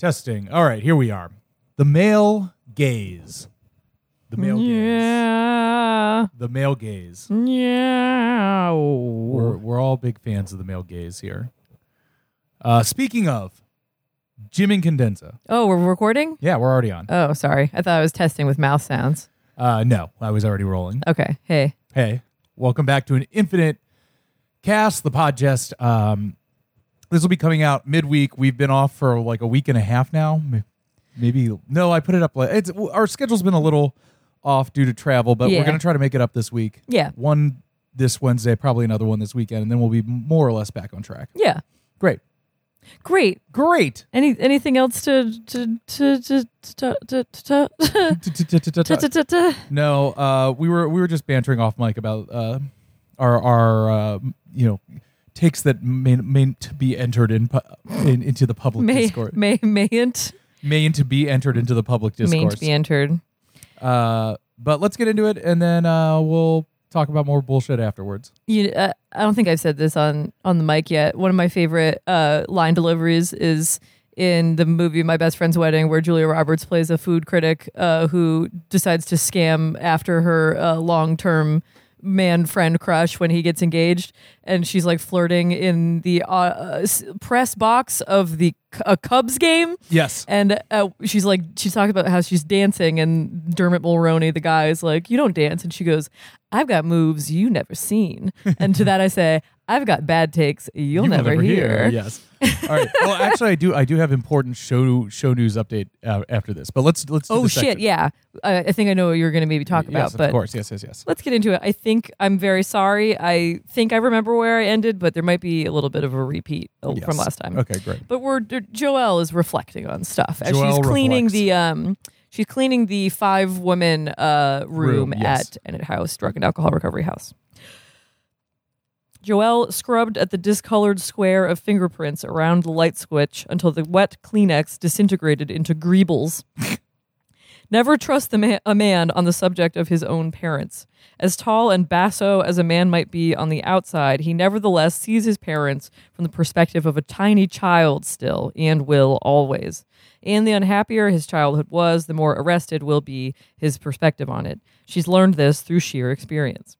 Testing. All right, here we are. The male gaze. The male gaze. Yeah. The male gaze. Yeah. We're we're all big fans of the male gaze here. Uh, speaking of Jim Incandenza. Oh, we're recording? Yeah, we're already on. Oh, sorry. I thought I was testing with mouth sounds. Uh, no, I was already rolling. Okay. Hey. Hey, welcome back to an infinite cast, the podcast. Um, this will be coming out midweek. We've been off for like a week and a half now. Maybe no, I put it up. Like it's our schedule's been a little off due to travel, but yeah. we're gonna try to make it up this week. Yeah, one this Wednesday, probably another one this weekend, and then we'll be more or less back on track. Yeah, great. Great. Great. Any anything else to to to to to to to No, uh, we were we were just bantering off Mike about uh, our our uh, you know takes that may mayn't be entered in, in into the public may discourse may mayn't mayn't to be entered into the public discourse. mayn't be entered. uh, but let's get into it, and then uh, we'll talk about more bullshit afterwards. You, uh, I don't think I've said this on on the mic yet. One of my favorite uh, line deliveries is in the movie My Best Friend's Wedding, where Julia Roberts plays a food critic uh, who decides to scam after her uh, long term man friend crush when he gets engaged, and she's like flirting in the uh, uh, press box of the a Cubs game. Yes, And uh, she's like, she's talking about how she's dancing, and Dermot Mulroney, the guy, is like, "You don't dance," and she goes, "I've got moves you never seen." and to that, I say, "I've got bad takes you'll, You will never, hear." Yes. All right. Well, actually, I do. I do have important show show news update uh, after this, but let's let's. Do. Oh shit! section. Yeah, I, I think I know what you're going to maybe talk Yes, about, of but course. Yes, yes, yes. let's get into it. I think I'm very sorry. I think I remember where I ended, but there might be a little bit of a repeat uh, Yes. from last time. Okay, great. But we're Joelle is reflecting on stuff as Joelle she's cleaning reflects. the um she's cleaning the five woman uh room, Room, yes. at Ennet House Drug and Alcohol Recovery House. Joelle scrubbed at the discolored square of fingerprints around the light switch until the wet Kleenex disintegrated into greebles. Never trust ma- a man on the subject of his own parents. As tall and basso as a man might be on the outside, he nevertheless sees his parents from the perspective of a tiny child still, and will always. And the unhappier his childhood was, the more arrested will be his perspective on it. She's learned this through sheer experience.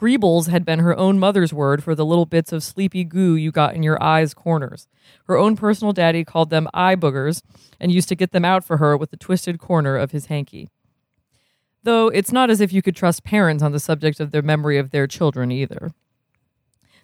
Greebles had been her own mother's word for the little bits of sleepy goo you got in your eyes' corners. Her own personal daddy called them eye boogers and used to get them out for her with the twisted corner of his hanky. Though it's not as if you could trust parents on the subject of their memory of their children either.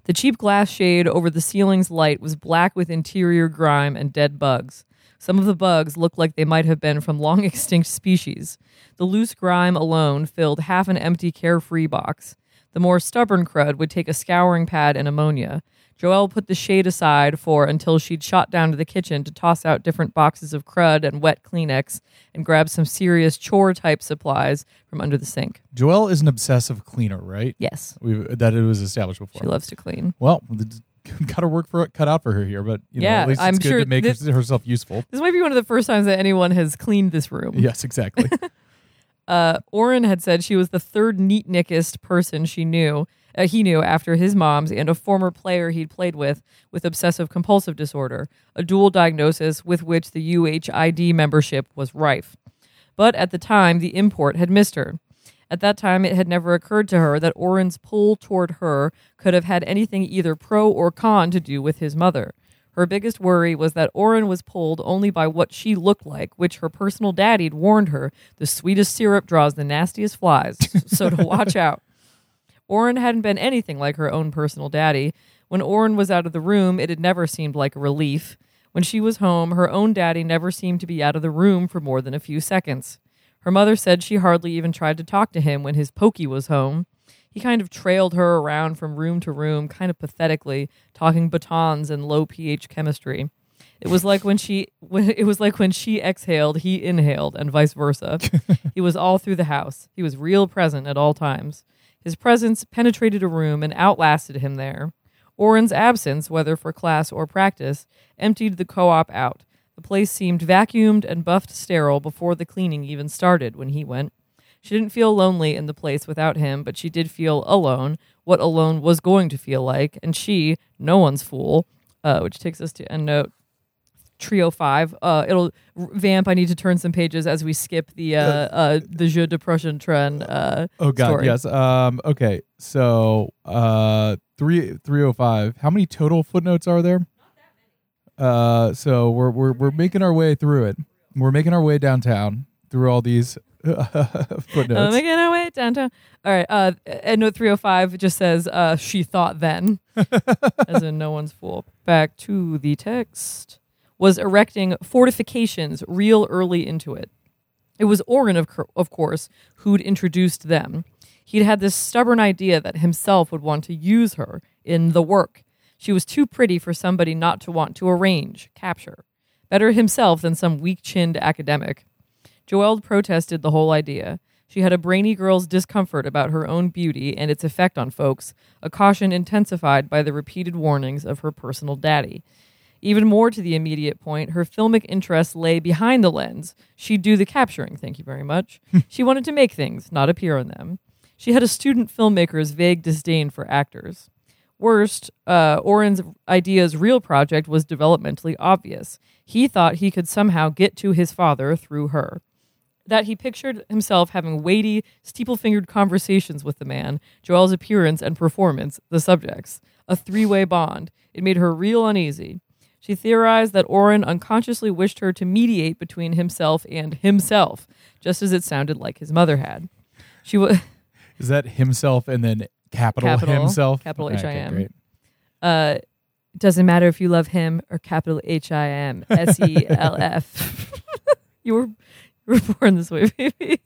The cheap glass shade over the ceiling's light was black with interior grime and dead bugs. Some of the bugs looked like they might have been from long extinct species. The loose grime alone filled half an empty carefree box. The more stubborn crud would take a scouring pad and ammonia. Joelle put the shade aside for until she'd shot down to the kitchen to toss out different boxes of crud and wet Kleenex and grab some serious chore type supplies from under the sink. Joelle is an obsessive cleaner, right? Yes, We that it was established before. she loves to clean. well, got to work for it, cut out for her here, but you know, Yeah, at least I'm it's good sure to make this- herself useful. This might be one of the first times that anyone has cleaned this room. Yes, exactly. Uh, had said she was the third neatnickest person she knew. Uh, he knew after his mom's and a former player he'd played with with obsessive compulsive disorder, a dual diagnosis with which the UHID membership was rife. But at the time, the import had missed her. At that time, it had never occurred to her that Orin's pull toward her could have had anything either pro or con to do with his mother. Her biggest worry was that Orin was pulled only by what she looked like, which her personal daddy'd warned her the sweetest syrup draws the nastiest flies, so to watch out. Orin hadn't been anything like her own personal daddy. When Orin was out of the room, it had never seemed like a relief. When she was home, her own daddy never seemed to be out of the room for more than a few seconds. Her mother said she hardly even tried to talk to him when his pokey was home. He kind of trailed her around from room to room, kind of pathetically, talking batons and low pH chemistry. It was like when she when, it was like when she exhaled, he inhaled, and vice versa. he was all through the house. He was real present at all times. His presence penetrated a room and outlasted him there. Orin's absence, whether for class or practice, emptied the co op out. The place seemed vacuumed and buffed sterile before the cleaning even started when he went. She didn't feel lonely in the place without him, but she did feel alone, what alone was going to feel like, and she, no one's fool, uh, which takes us to end note Trio Five. Uh, it'll vamp. I need to turn some pages as we skip the uh, uh, the jeu de prochain train. Uh, Oh god, story. yes. Um okay. So uh three three oh five. How many total footnotes are there? Uh so we're we're we're making our way through it. We're making our way downtown through all these footnotes. making our way downtown. All right. Uh, and note 305 just says, uh, she thought then, as in no one's fool. Back to the text. Was erecting fortifications real early into it. It was Orin, of, of course, who'd introduced them. He'd had this stubborn idea that himself would want to use her in the work. She was too pretty for somebody not to want to arrange, capture. Better himself than some weak chinned academic. Joelle protested the whole idea. She had a brainy girl's discomfort about her own beauty and its effect on folks, a caution intensified by the repeated warnings of her personal daddy. Even more to the immediate point, her filmic interest lay behind the lens. She'd do the capturing, thank you very much. she wanted to make things, not appear in them. She had a student filmmaker's vague disdain for actors. Worst, uh, Orin's idea's real project was developmentally obvious. He thought he could somehow get to his father through her. That he pictured himself having weighty, steeple fingered conversations with the man, Joel's appearance and performance, the subjects. A three way bond. It made her real uneasy. She theorized that Orin unconsciously wished her to mediate between himself and himself, just as it sounded like his mother had. She was. Is that himself and then capital, Capital, himself? capital H-I-M. uh, it doesn't matter if you love him or capital H I M S E L F. You were were born this way, baby.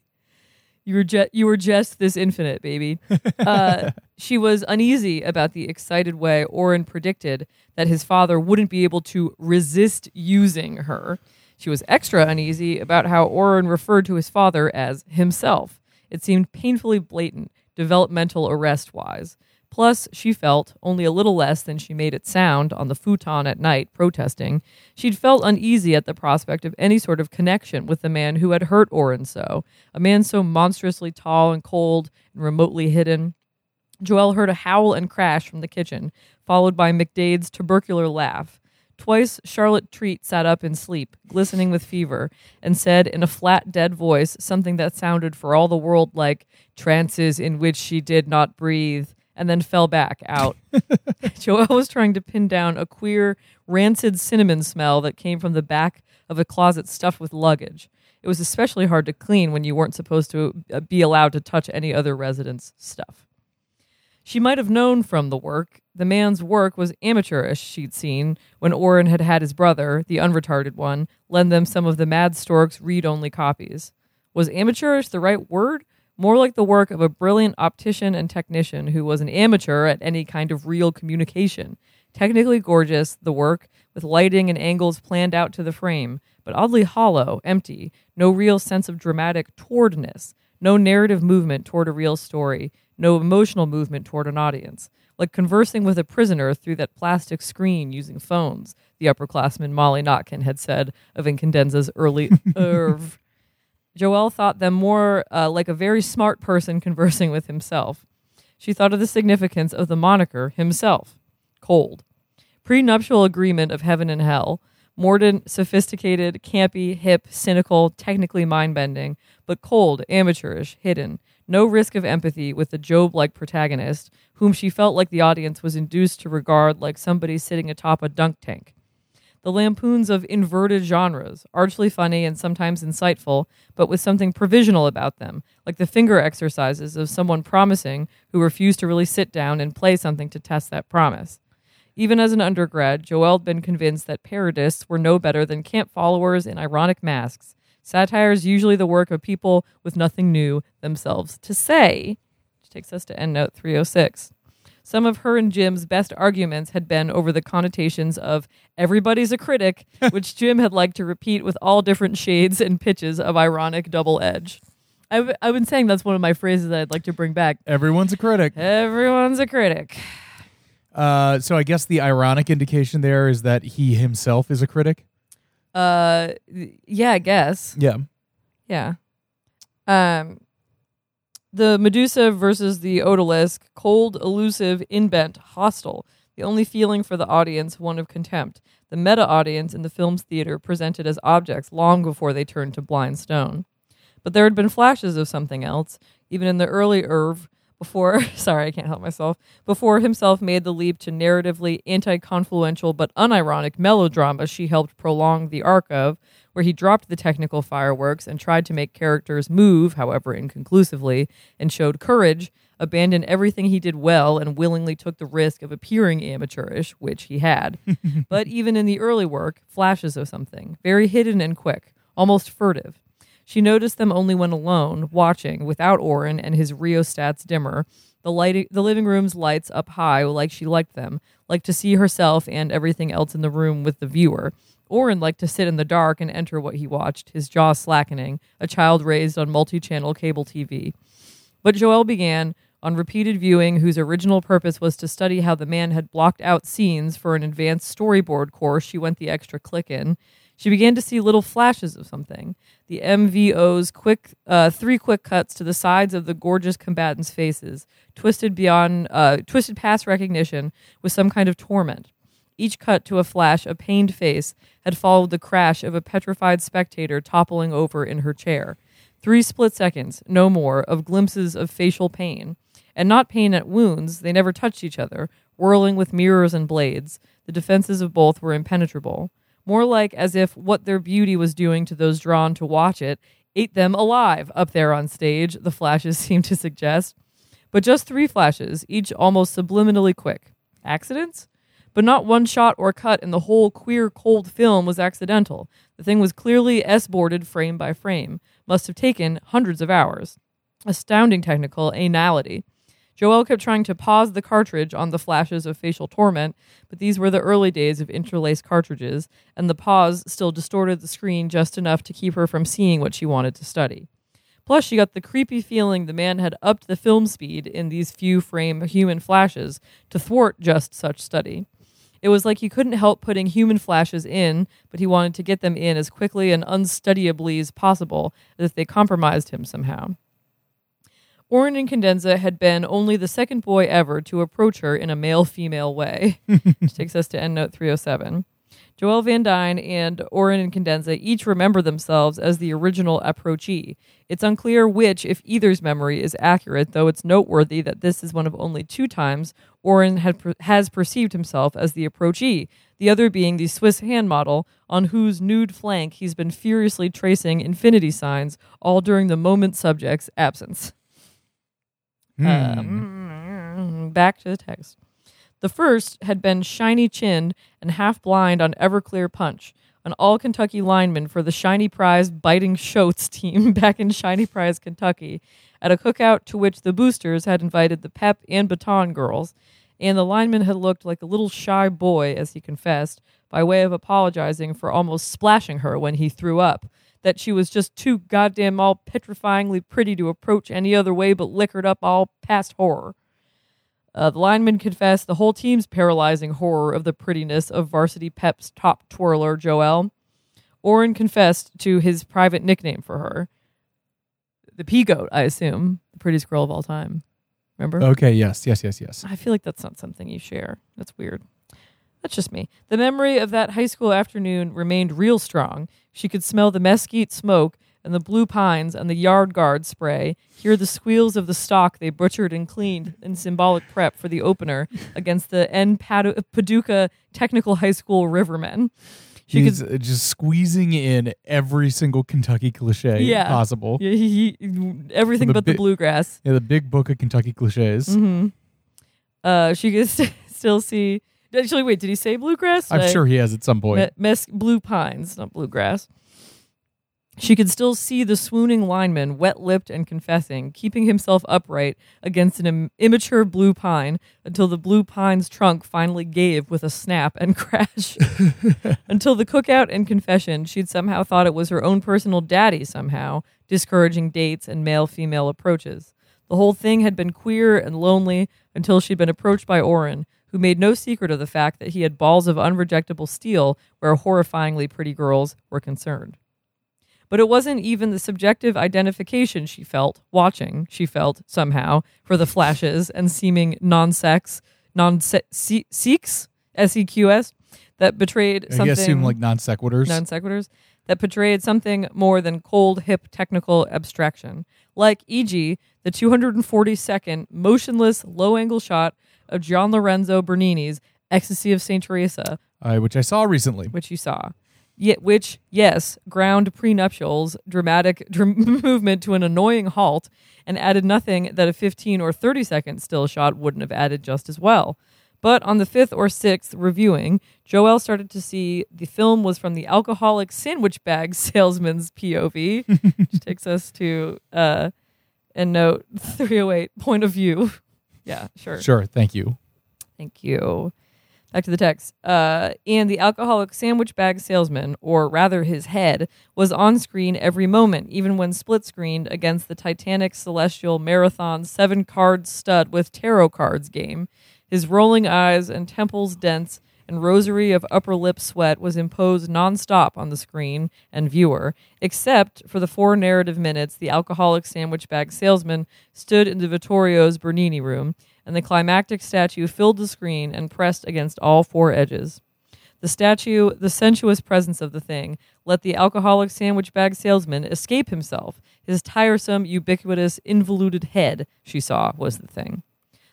You were just you were just this infinite, baby. Uh, she was uneasy about the excited way Orin predicted that his father wouldn't be able to resist using her. She was extra uneasy about how Orin referred to his father as himself. It seemed painfully blatant, developmental arrest wise. Plus, she felt, only a little less than she made it sound on the futon at night protesting, she'd felt uneasy at the prospect of any sort of connection with the man who had hurt Orin so, a man so monstrously tall and cold and remotely hidden. Joelle heard a howl and crash from the kitchen, followed by McDade's tubercular laugh. Twice, Charlotte Treat sat up in sleep, glistening with fever, and said in a flat, dead voice something that sounded for all the world like trances in which she did not breathe, and then fell back out. Joelle was trying to pin down a queer, rancid cinnamon smell that came from the back of a closet stuffed with luggage. It was especially hard to clean when you weren't supposed to uh, be allowed to touch any other resident's stuff. She might have known from the work. The man's work was amateurish, she'd seen, when Orin had had his brother, the unretarded one, lend them some of the Mad Stork's read only copies. Was amateurish the right word? More like the work of a brilliant optician and technician who was an amateur at any kind of real communication. Technically gorgeous, the work, with lighting and angles planned out to the frame, but oddly hollow, empty, no real sense of dramatic towardness, no narrative movement toward a real story, no emotional movement toward an audience. Like conversing with a prisoner through that plastic screen using phones, the upperclassman Molly Notkin had said of Incandenza's early oeuvre. Joelle thought them more uh, like a very smart person conversing with himself. She thought of the significance of the moniker himself, cold. Prenuptial agreement of heaven and hell, Mordant, sophisticated, campy, hip, cynical, technically mind bending, but cold, amateurish, hidden. No risk of empathy with the Job like protagonist, whom she felt like the audience was induced to regard like somebody sitting atop a dunk tank. The lampoons of inverted genres, archly funny and sometimes insightful, but with something provisional about them, like the finger exercises of someone promising who refused to really sit down and play something to test that promise. Even as an undergrad, Joel had been convinced that parodists were no better than camp followers in ironic masks. Satire is usually the work of people with nothing new themselves to say. Which takes us to endnote 306. Some of her and Jim's best arguments had been over the connotations of everybody's a critic, which Jim had liked to repeat with all different shades and pitches of ironic double edge. I've, I've been saying that's one of my phrases that I'd like to bring back. Everyone's a critic. Everyone's a critic. Uh, so I guess the ironic indication there is that he himself is a critic. Uh, yeah, I guess. Yeah. Yeah. Um, the Medusa versus the Odalisque, cold, elusive, inbent, hostile. The only feeling for the audience, one of contempt. the meta audience in the film's theater presented as objects long before they turned to blind stone. But there had been flashes of something else, even in the early oeuvre, before, sorry, I can't help myself, before himself made the leap to narratively anti confluential but unironic melodrama she helped prolong the arc of, where he dropped the technical fireworks and tried to make characters move, however inconclusively, and showed courage, abandoned everything he did well, and willingly took the risk of appearing amateurish, which he had. but even in the early work, flashes of something, very hidden and quick, almost furtive. She noticed them only when alone, watching, without Orin and his rheostats dimmer, the, light, the living room's lights up high like she liked them, like to see herself and everything else in the room with the viewer. Orin liked to sit in the dark and enter what he watched, his jaw slackening, a child raised on multi channel cable TV. But Joelle began, on repeated viewing, whose original purpose was to study how the man had blocked out scenes for an advanced storyboard course she went the extra click in. She began to see little flashes of something. The MVO's quick, uh, three quick cuts to the sides of the gorgeous combatants' faces, twisted beyond, uh, twisted past recognition with some kind of torment. Each cut to a flash, a pained face, had followed the crash of a petrified spectator toppling over in her chair. Three split seconds, no more, of glimpses of facial pain. And not pain at wounds, they never touched each other, whirling with mirrors and blades. The defenses of both were impenetrable more like as if what their beauty was doing to those drawn to watch it ate them alive up there on stage, the flashes seemed to suggest. But just three flashes, each almost subliminally quick. Accidents? But not one shot or cut in the whole queer, cold film was accidental. The thing was clearly S boarded frame by frame. Must have taken hundreds of hours. Astounding technical anality. Joelle kept trying to pause the cartridge on the flashes of facial torment, but these were the early days of interlaced cartridges, and the pause still distorted the screen just enough to keep her from seeing what she wanted to study. Plus, she got the creepy feeling the man had upped the film speed in these few frame human flashes to thwart just such study. It was like he couldn't help putting human flashes in, but he wanted to get them in as quickly and unstudyably as possible, as if they compromised him somehow. Orin Incandenza had been only the second boy ever to approach her in a male female way, which takes us to endnote 307. Joel Van Dyne and Orin Incandenza each remember themselves as the original approachee. It's unclear which, if either's memory is accurate, though it's noteworthy that this is one of only two times Orin had, has perceived himself as the approachee, the other being the Swiss hand model, on whose nude flank he's been furiously tracing infinity signs all during the moment subject's absence. Um, back to the text. The first had been shiny chinned and half blind on Everclear Punch, an all Kentucky lineman for the Shiny Prize Biting Shoats team back in Shiny Prize, Kentucky, at a cookout to which the boosters had invited the pep and baton girls, and the lineman had looked like a little shy boy, as he confessed, by way of apologizing for almost splashing her when he threw up that she was just too goddamn all petrifyingly pretty to approach any other way but liquored up all past horror. Uh, the lineman confessed the whole team's paralyzing horror of the prettiness of varsity Pep's top twirler, Joelle. Orin confessed to his private nickname for her. The P.G.O.A.T., I assume. The prettiest girl of all time. Remember? Okay, yes, yes, yes, yes. I feel like that's not something you share. That's weird. That's just me. The memory of that high school afternoon remained real strong. She could smell the mesquite smoke and the blue pines and the yard guard spray, hear the squeals of the stock they butchered and cleaned in symbolic prep for the opener against the N. Paducah Technical High School Rivermen. She He's could, just squeezing in every single Kentucky cliche yeah. possible. Yeah, he, he, everything the but bi- the bluegrass. Yeah, the big book of Kentucky cliches. Mm-hmm. Uh, she could st- still see Actually, wait, did he say bluegrass? I'm sure he has at some point. Mes- blue pines, not bluegrass. She could still see the swooning lineman, wet lipped and confessing, keeping himself upright against an Im- immature blue pine until the blue pine's trunk finally gave with a snap and crash. until the cookout and confession, she'd somehow thought it was her own personal daddy, somehow, discouraging dates and male female approaches. The whole thing had been queer and lonely until she'd been approached by Orin, who made no secret of the fact that he had balls of unrejectable steel where horrifyingly pretty girls were concerned. But it wasn't even the subjective identification she felt, watching, she felt, somehow, for the flashes and seeming non sex, non seeks, S E Q S, that betrayed something assume like non sequiturs. non sequiturs that portrayed something more than cold, hip, technical abstraction, like e.g., the 240 second motionless low angle shot of Gian Lorenzo Bernini's Ecstasy of St. Teresa, uh, which I saw recently. which you saw. Yet, which, yes, ground prenuptials, dramatic dr- movement to an annoying halt, and added nothing that a 15 or 30 second still shot wouldn't have added just as well. But on the fifth or sixth reviewing, Joel started to see the film was from the alcoholic sandwich bag salesman's POV, which takes us to uh, and note 308 point of view. Yeah, sure. Sure, thank you. Thank you. Back to the text. Uh, and the alcoholic sandwich bag salesman, or rather his head, was on screen every moment, even when split screened against the Titanic Celestial Marathon seven card stud with tarot cards game. His rolling eyes and temples dense and rosary of upper lip sweat was imposed nonstop on the screen and viewer, except for the four narrative minutes the alcoholic sandwich bag salesman stood in the Vittoria's Bernini room, and the climactic statue filled the screen and pressed against all four edges. The statue, the sensuous presence of the thing, let the alcoholic sandwich bag salesman escape himself. His tiresome, ubiquitous, involuted head, she saw, was the thing.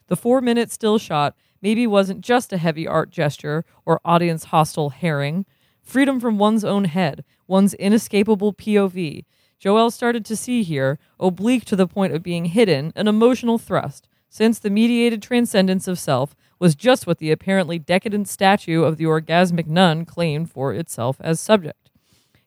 The four minute still shot maybe wasn't just a heavy art gesture or audience hostile herring. Freedom from one's own head, one's inescapable POV. Joel started to see here, oblique to the point of being hidden, an emotional thrust, since the mediated transcendence of self was just what the apparently decadent statue of the orgasmic nun claimed for itself as subject.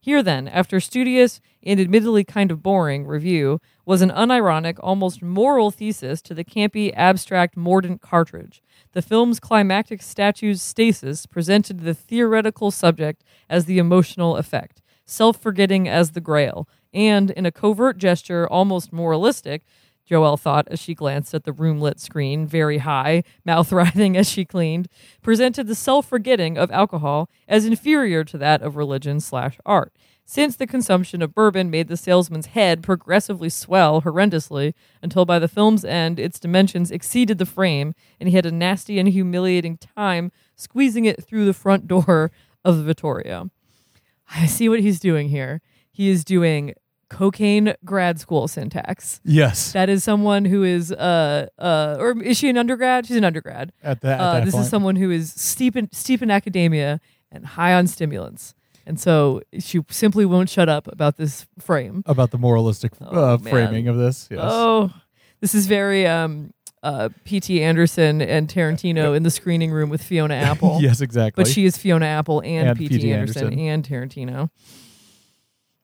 Here, then, after studious and admittedly kind of boring review, was an unironic, almost moral thesis to the campy, abstract, mordant cartridge. The film's climactic statue's stasis presented the theoretical subject as the emotional effect, self forgetting as the grail, and, in a covert gesture almost moralistic, Joelle thought as she glanced at the room lit screen, very high, mouth writhing as she cleaned, presented the self forgetting of alcohol as inferior to that of religion slash art. Since the consumption of bourbon made the salesman's head progressively swell horrendously until by the film's end its dimensions exceeded the frame, and he had a nasty and humiliating time squeezing it through the front door of the Vittoria. I see what he's doing here. He is doing cocaine grad school syntax. Yes. That is someone who is uh uh or is she an undergrad? She's an undergrad. At that, at Uh, that this point. is someone who is steep in steep in academia and high on stimulants. And so she simply won't shut up about this frame. about the moralistic Oh, uh, framing of this. Yes. Oh, this is very um uh P.T. Anderson and Tarantino in the screening room with Fiona Apple. yes, exactly. But she is Fiona Apple and, And P.T. P.T. Anderson, Anderson. and Tarantino.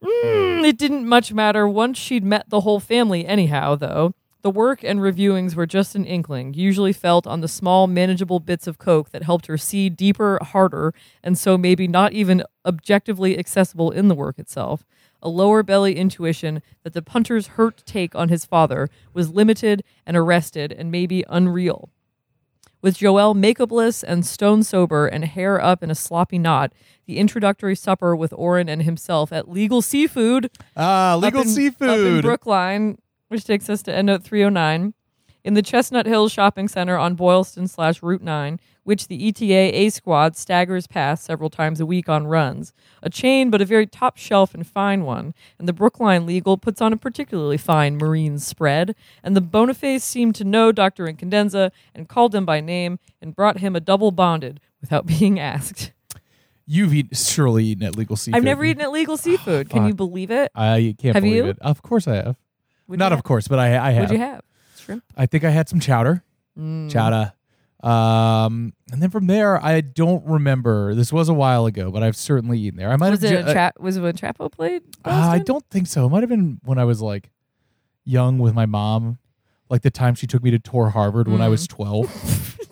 Mm, it didn't much matter once she'd met the whole family, anyhow, though. The work and reviewings were just an inkling, usually felt on the small, manageable bits of coke that helped her see deeper, harder, and so maybe not even objectively accessible in the work itself. A lower belly intuition that the punter's hurt take on his father was limited and arrested and maybe unreal. With Joelle makeupless and stone sober and hair up in a sloppy knot, the introductory supper with Orin and himself at Legal Seafood ah, legal up in, seafood. up in Brookline, which takes us to EndNote 309, in the Chestnut Hills Shopping Center on Boylston slash Route 9, which the ETA A Squad staggers past several times a week on runs. A chain, but a very top shelf and fine one. And the Brookline Legal puts on a particularly fine marine spread. And the Boniface seemed to know Dr. Incandenza and called him by name and brought him a double bonded without being asked. You've eat, surely eaten at legal seafood. I've never eaten at Legal Seafood. Can you believe it? I can't Have believe you? it. Of course I have. What'd Not you of course, but I I have. What'd you have? Shrimp? I think I had some chowder. Mm. Chowder. Um, and then from there, I don't remember. This was a while ago, but I've certainly eaten there. I might Was have. it ju- a tra- was it when Chapo played? uh, I don't think so. It might have been when I was like young with my mom, like the time she took me to tour Harvard when I was twelve.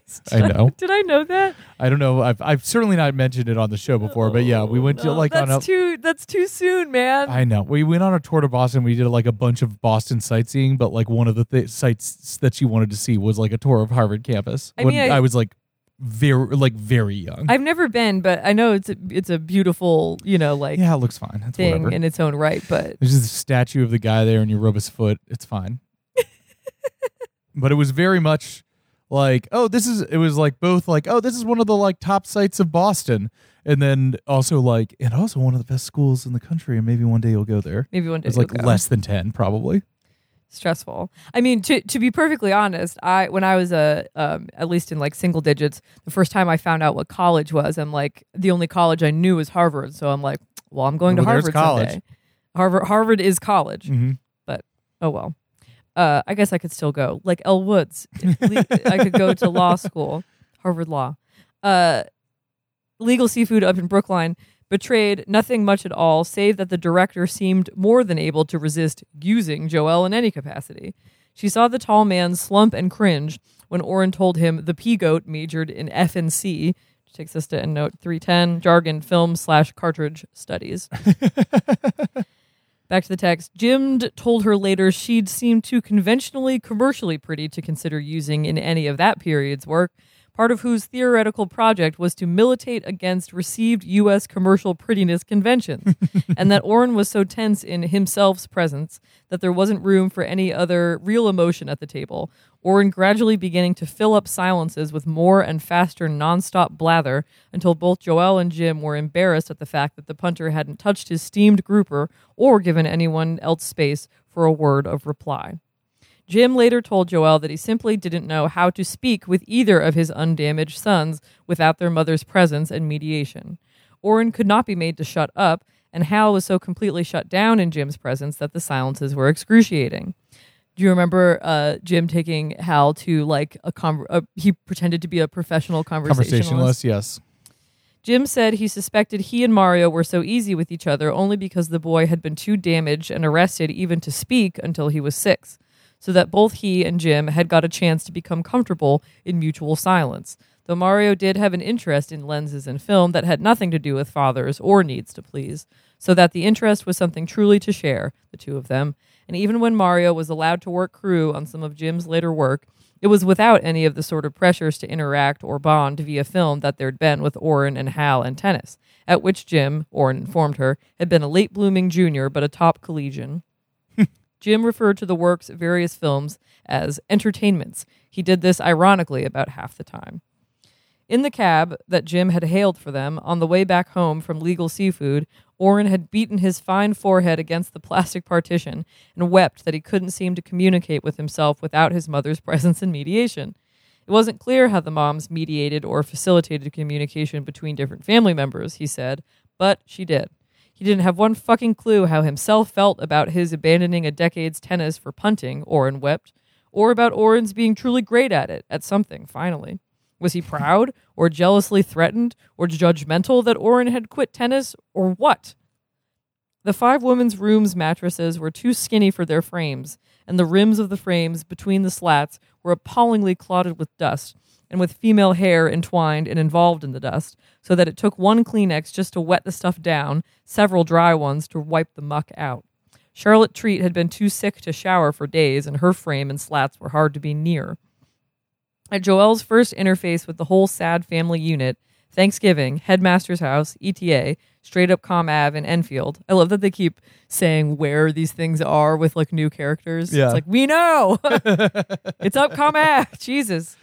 Christ! I know. Did I know that? I don't know. I've I've certainly not mentioned it on the show before, but yeah, we went to oh, like that's on a. too that's too soon, man. I know. We went on a tour to Boston. We did like a bunch of Boston sightseeing, but like one of the th- sites that she wanted to see was like a tour of Harvard campus. I when mean, I- I was like very like very young. I've never been, but I know it's a, it's a beautiful, you know, like yeah, it looks fine. It's thing whatever. in its own right. But There's just a statue of the guy there, and you rub his foot. It's fine. but it was very much like, oh, this is it was like both like, oh, this is one of the like top sites of Boston. And then also like and also one of the best schools in the country, and maybe one day you'll go there. Maybe one day It's like go. less than ten, probably. stressful. I mean, to to be perfectly honest, I when I was a um, at least in like single digits, the first time I found out what college was, I'm like the only college I knew was Harvard. So I'm like, well, I'm going to Well, there's Harvard college. someday. Harvard Harvard is college. Mm-hmm. Oh well. Uh, I guess I could still go. Like Elle Woods, I could go to law school, Harvard Law. Uh, Legal Seafood up in Brookline betrayed nothing much at all, save that the director seemed more than able to resist using Joel in any capacity. She saw the tall man slump and cringe when Orin told him the P.G.O.A.T. majored in F and C, which takes us to endnote 310, jargon, film slash cartridge studies. Back to the text. Jim told her later she'd seemed too conventionally commercially pretty to consider using in any of that period's work, part of whose theoretical project was to militate against received U.S. commercial prettiness conventions, and that Orin was so tense in himself's presence that there wasn't room for any other real emotion at the table. Orin gradually beginning to fill up silences with more and faster nonstop blather until both Joel and Jim were embarrassed at the fact that the punter hadn't touched his steamed grouper or given anyone else space for a word of reply. Jim later told Joel that he simply didn't know how to speak with either of his undamaged sons without their mother's presence and mediation. Orin could not be made to shut up, and Hal was so completely shut down in Jim's presence that the silences were excruciating. Do you remember uh, Jim taking Hal to like a, con- a he pretended to be a professional conversationalist? Conversationalist, yes. Jim said he suspected he and Mario were so easy with each other only because the boy had been too damaged and arrested even to speak until he was six, so that both he and Jim had got a chance to become comfortable in mutual silence. Though Mario did have an interest in lenses and film that had nothing to do with fathers or needs to please, so that the interest was something truly to share, the two of them. And even when Mario was allowed to work crew on some of Jim's later work, it was without any of the sort of pressures to interact or bond via film that there'd been with Orin and Hal and tennis, at which Jim, Orin informed her, had been a late blooming junior but a top collegian. Jim referred to the work's various films as entertainments. He did this ironically about half the time. In the cab that Jim had hailed for them on the way back home from Legal Seafood, Orin had beaten his fine forehead against the plastic partition and wept that he couldn't seem to communicate with himself without his mother's presence and mediation. It wasn't clear how the moms mediated or facilitated communication between different family members, he said, but she did. He didn't have one fucking clue how himself felt about his abandoning a decade's tennis for punting, Orin wept, or about Orin's being truly great at it, at something, finally. Was he proud, or jealously threatened, or judgmental that Orin had quit tennis, or what? The five women's rooms mattresses were too skinny for their frames, and the rims of the frames between the slats were appallingly clotted with dust, and with female hair entwined and involved in the dust, so that it took one Kleenex just to wet the stuff down, several dry ones to wipe the muck out. Charlotte Treat had been too sick to shower for days, and her frame and slats were hard to be near. At Joel's first interface with the whole sad family unit, Thanksgiving, Headmaster's House, ETA, Straight Up Com Ave, and Enfield. I love that they keep saying where these things are with like new characters. Yeah. It's like, we know. it's up Com Ave. Jesus.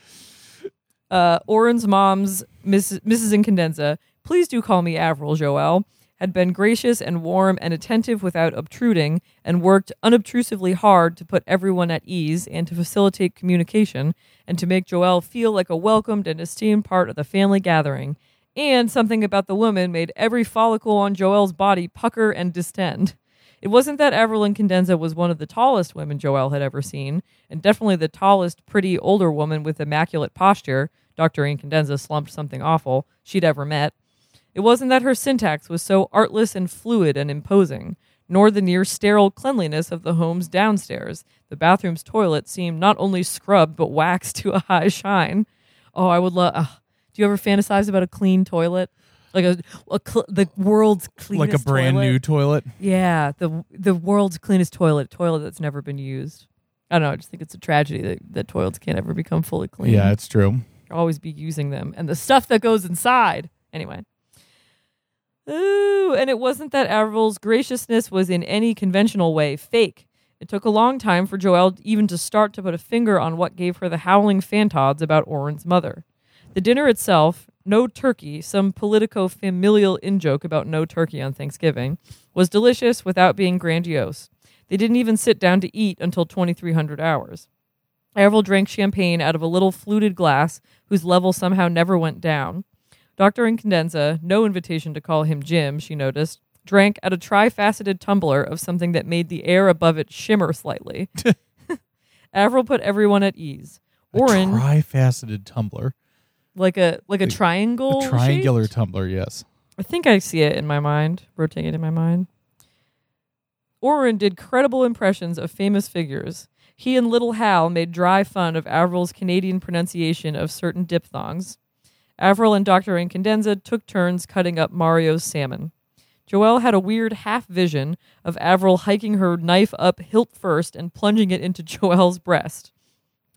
Uh, Orin's mom's, Mrs. Mrs. Incandenza, please do call me Avril Joel, had been gracious and warm and attentive without obtruding, and worked unobtrusively hard to put everyone at ease and to facilitate communication, and to make Joel feel like a welcomed and esteemed part of the family gathering. And something about the woman made every follicle on Joel's body pucker and distend. It wasn't that Avril Incandenza was one of the tallest women Joel had ever seen, and definitely the tallest, pretty older woman with immaculate posture, Dr. Incandenza slumped something awful, she'd ever met. It wasn't that her syntax was so artless and fluid and imposing, nor the near sterile cleanliness of the home's downstairs. The bathroom's toilet seemed not only scrubbed but waxed to a high shine. Oh, I would love. do you ever fantasize about a clean toilet? Like a, a cl- the world's cleanest like a brand toilet? new toilet. Yeah, the the world's cleanest toilet, toilet that's never been used. I don't know. I just think it's a tragedy that, that toilets can't ever become fully clean. Yeah, it's true. always be using them, and the stuff that goes inside. Anyway. Ooh, and it wasn't that Avril's graciousness was in any conventional way fake. It took a long time for Joelle even to start to put a finger on what gave her the howling fantods about Orin's mother. The dinner itself, no turkey, some politico familial in joke about no turkey on Thanksgiving, was delicious without being grandiose. They didn't even sit down to eat until 2300 hours. Avril drank champagne out of a little fluted glass whose level somehow never went down. Dr. Incandenza, no invitation to call him Jim, she noticed, drank at a trifaceted tumbler of something that made the air above it shimmer slightly. Avril put everyone at ease. Orin, a trifaceted tumbler, like a like a A- triangle, a triangular shaped? tumbler. Yes. I think I see it in my mind, rotating it in my mind. Orin did credible impressions of famous figures. He and Little Hal made dry fun of Avril's Canadian pronunciation of certain diphthongs. Avril and Dr. Incandenza took turns cutting up Mario's salmon. Joelle had a weird half vision of Avril hiking her knife up hilt first and plunging it into Joelle's breast.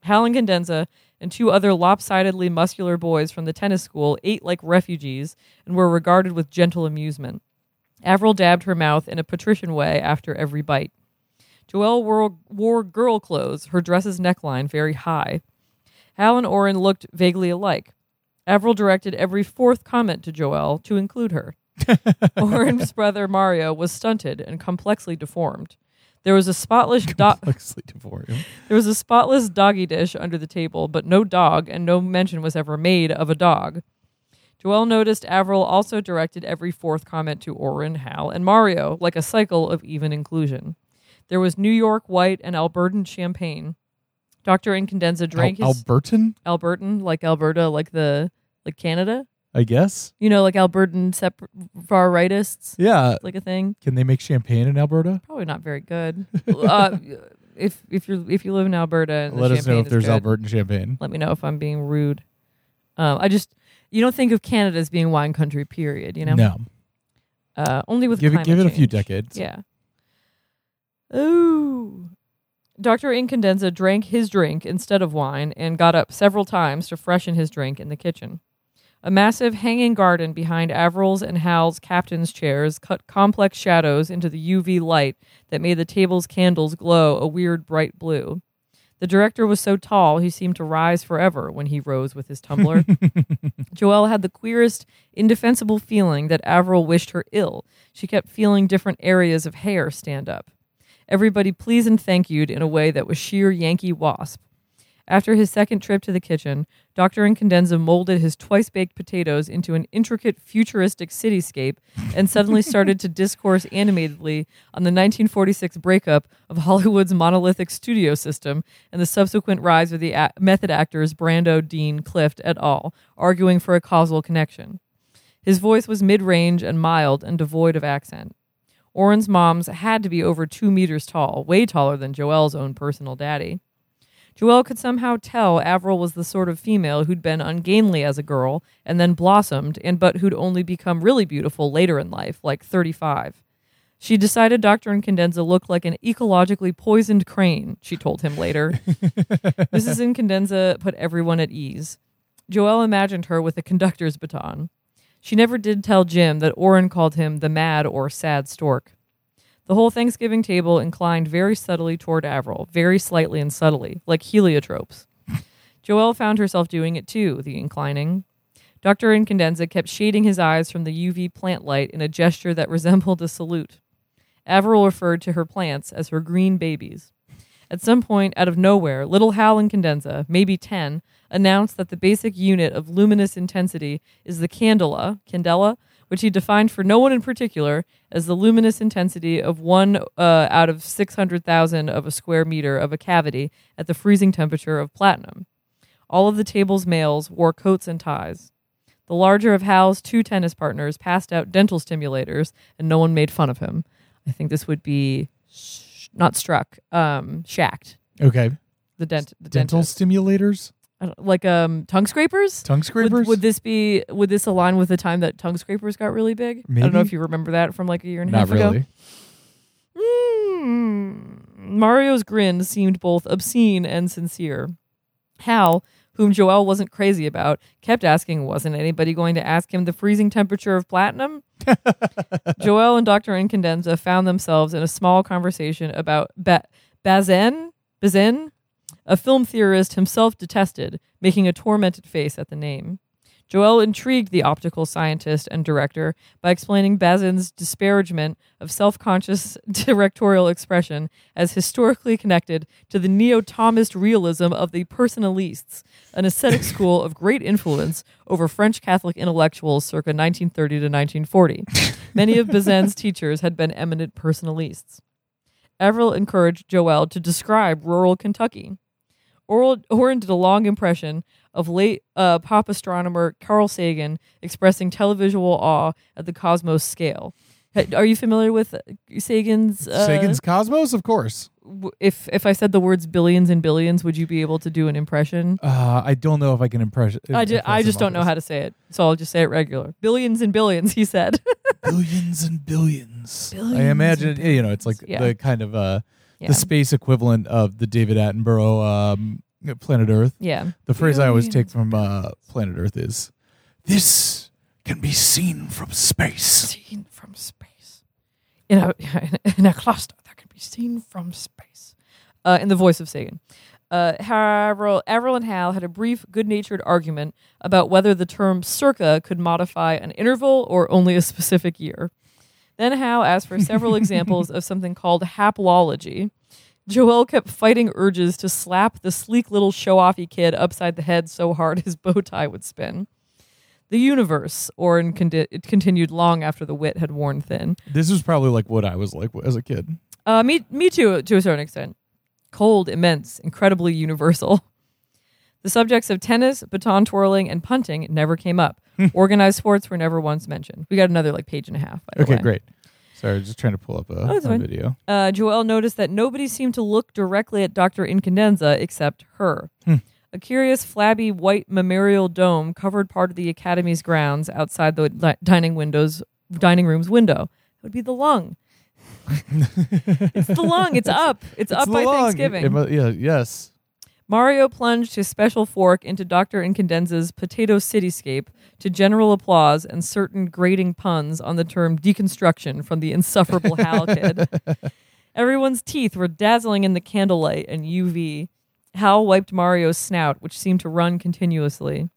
Hal Incandenza and two other lopsidedly muscular boys from the tennis school ate like refugees and were regarded with gentle amusement. Avril dabbed her mouth in a patrician way after every bite. Joelle wore, wore girl clothes, her dress's neckline very high. Hal and Orin looked vaguely alike. Avril directed every fourth comment to Joelle to include her. Orin's brother Mario was stunted and complexly deformed. There was a spotless do- Complexly there was a spotless doggy dish under the table, but no dog, and no mention was ever made of a dog. Joelle noticed Avril also directed every fourth comment to Orin, Hal, and Mario, like a cycle of even inclusion. There was New York white and Albertan champagne. Dr. Incandenza drank Al- his Albertan, Albertan, like Alberta, like the like Canada. I guess. You know, like Albertan separ- far rightists, Yeah. like a thing. Can they make champagne in Alberta? Probably not very good. uh, if if you if you live in Alberta, and the Let us know if there's good, Albertan champagne. Let me know if I'm being rude. Um, I just you don't think of Canada as being wine country, period. You know, No. uh, only with Give it give it a few decades. Yeah. Ooh. Dr. Incandenza drank his drink instead of wine and got up several times to freshen his drink in the kitchen. A massive hanging garden behind Avril's and Hal's captain's chairs cut complex shadows into the UV light that made the table's candles glow a weird bright blue. The director was so tall he seemed to rise forever when he rose with his tumbler. Joelle had the queerest, indefensible feeling that Avril wished her ill. She kept feeling different areas of hair stand up. Everybody pleased and thank you'd in a way that was sheer Yankee wasp. After his second trip to the kitchen, Dr. Incandenza molded his twice baked potatoes into an intricate futuristic cityscape and suddenly started to discourse animatedly on the 1946 breakup of Hollywood's monolithic studio system and the subsequent rise of the a- method actors Brando, Dean, Clift et al., arguing for a causal connection. His voice was mid range and mild and devoid of accent. Orin's moms had to be over two meters tall, way taller than Joel's own personal daddy. Joelle could somehow tell Avril was the sort of female who'd been ungainly as a girl and then blossomed, and but who'd only become really beautiful later in life, like 35. She decided Dr. Incandenza looked like an ecologically poisoned crane, she told him later. Mrs. Incandenza put everyone at ease. Joelle imagined her with a conductor's baton. She never did tell Jim that Orin called him the mad or sad stork. The whole Thanksgiving table inclined very subtly toward Avril, very slightly and subtly, like heliotropes. Joelle found herself doing it too, the inclining. Dr. Incandenza kept shading his eyes from the UV plant light in a gesture that resembled a salute. Avril referred to her plants as her green babies. At some point, out of nowhere, little Hal Incandenza, maybe 10, announced that the basic unit of luminous intensity is the candela, candela, which he defined for no one in particular as the luminous intensity of one uh, out of 600,000 of a square meter of a cavity at the freezing temperature of platinum. All of the table's males wore coats and ties. The larger of Hal's two tennis partners passed out dental stimulators, and no one made fun of him. I think this would be sh- not struck, um, shacked. Okay. The dent, the Dental dentist. stimulators? Don't- like um, tongue scrapers. Tongue Would, scrapers? would this be? Would this align with the time that tongue scrapers got really big? I don't know if you remember that from like a year and a half ago. Mm. Mario's grin seemed both obscene and sincere. Hal, whom joel wasn't crazy about, kept asking, wasn't anybody going to ask him the freezing temperature of platinum? joel and Dr. Incandenza found themselves in a small conversation about ba- Bazin, Bazin, a film theorist himself detested, making a tormented face at the name. Joel intrigued the optical scientist and director by explaining Bazin's disparagement of self conscious directorial expression as historically connected to the neo Thomist realism of the personalists, an ascetic school of great influence over French Catholic intellectuals circa 1930 to 1940. Many of Bazin's teachers had been eminent personalists. Avril encouraged Joel to describe rural Kentucky. Oral, Orin did a long impression of late uh, pop astronomer Carl Sagan expressing televisual awe at the cosmos scale. Are you familiar with uh, Sagan's? Uh, Sagan's Cosmos, of course. w- If if I said the words billions and billions, would you be able to do an impression? Uh, I don't know if I can impress. I, ju- I just don't know how to say it, so I'll just say it regular. Billions and billions, he said. billions and billions. Billions I imagine you know it's like Yeah. the kind of uh yeah. the space equivalent of the David Attenborough um, Planet Earth. yeah. The phrase I always take from uh, Planet Earth is, "This can be seen from space." seen from space in a in a cluster that can be seen from space. Uh, in the voice of Sagan. Uh, Harold, Avril and Hal had a brief, good-natured argument about whether the term "circa" could modify an interval or only a specific year. Then Hal asked for several examples of something called haplology. Joelle kept fighting urges to slap the sleek little show-offy kid upside the head so hard his bow tie would spin. The universe, Orin condi- it continued long after the wit had worn thin. This is probably like what I was like as a kid. Uh, me, me too, to a certain extent. Cold, immense, incredibly universal. The subjects of tennis, baton twirling, and punting never came up. Organized sports were never once mentioned. We got another like page and a half. By the Okay, great. Sorry, just trying to pull up a, Oh, a video. Uh, Joelle noticed that nobody seemed to look directly at Dr. Incandenza except her. Hmm. A curious, flabby white memorial dome covered part of the academy's grounds outside the di- dining windows, dining room's window. It would be the lung. it's the lung. It's up. It's, up by lung. Thanksgiving. It mu- yeah, yes. Mario plunged his special fork into Dr. Incandenza's potato cityscape to general applause and certain grating puns on the term deconstruction from the insufferable Hal kid. Everyone's teeth were dazzling in the candlelight and UV. Hal wiped Mario's snout, which seemed to run continuously.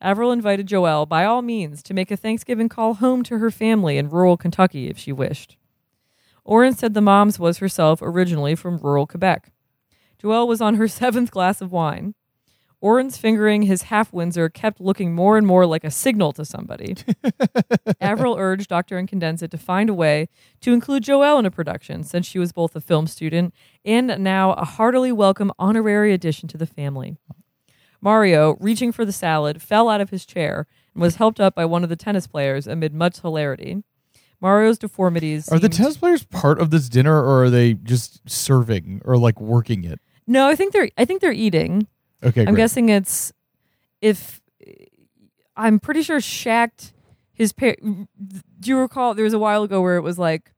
Avril invited Joelle, by all means, to make a Thanksgiving call home to her family in rural Kentucky if she wished. Orin said the mom's was herself originally from rural Quebec. Joelle was on her seventh glass of wine. Orin's fingering his half Windsor kept looking more and more like a signal to somebody. Avril urged Dr. Incandenza to find a way to include Joelle in a production, since she was both a film student and now a heartily welcome honorary addition to the family. Mario, reaching for the salad, fell out of his chair and was helped up by one of the tennis players amid much hilarity. Mario's deformities. Are the seemed- tennis players part of this dinner, or are they just serving or like working it? No, I think they're. I think they're eating. Okay, I'm great. guessing it's if I'm pretty sure Shacked his par- do you recall there was a while ago where it was like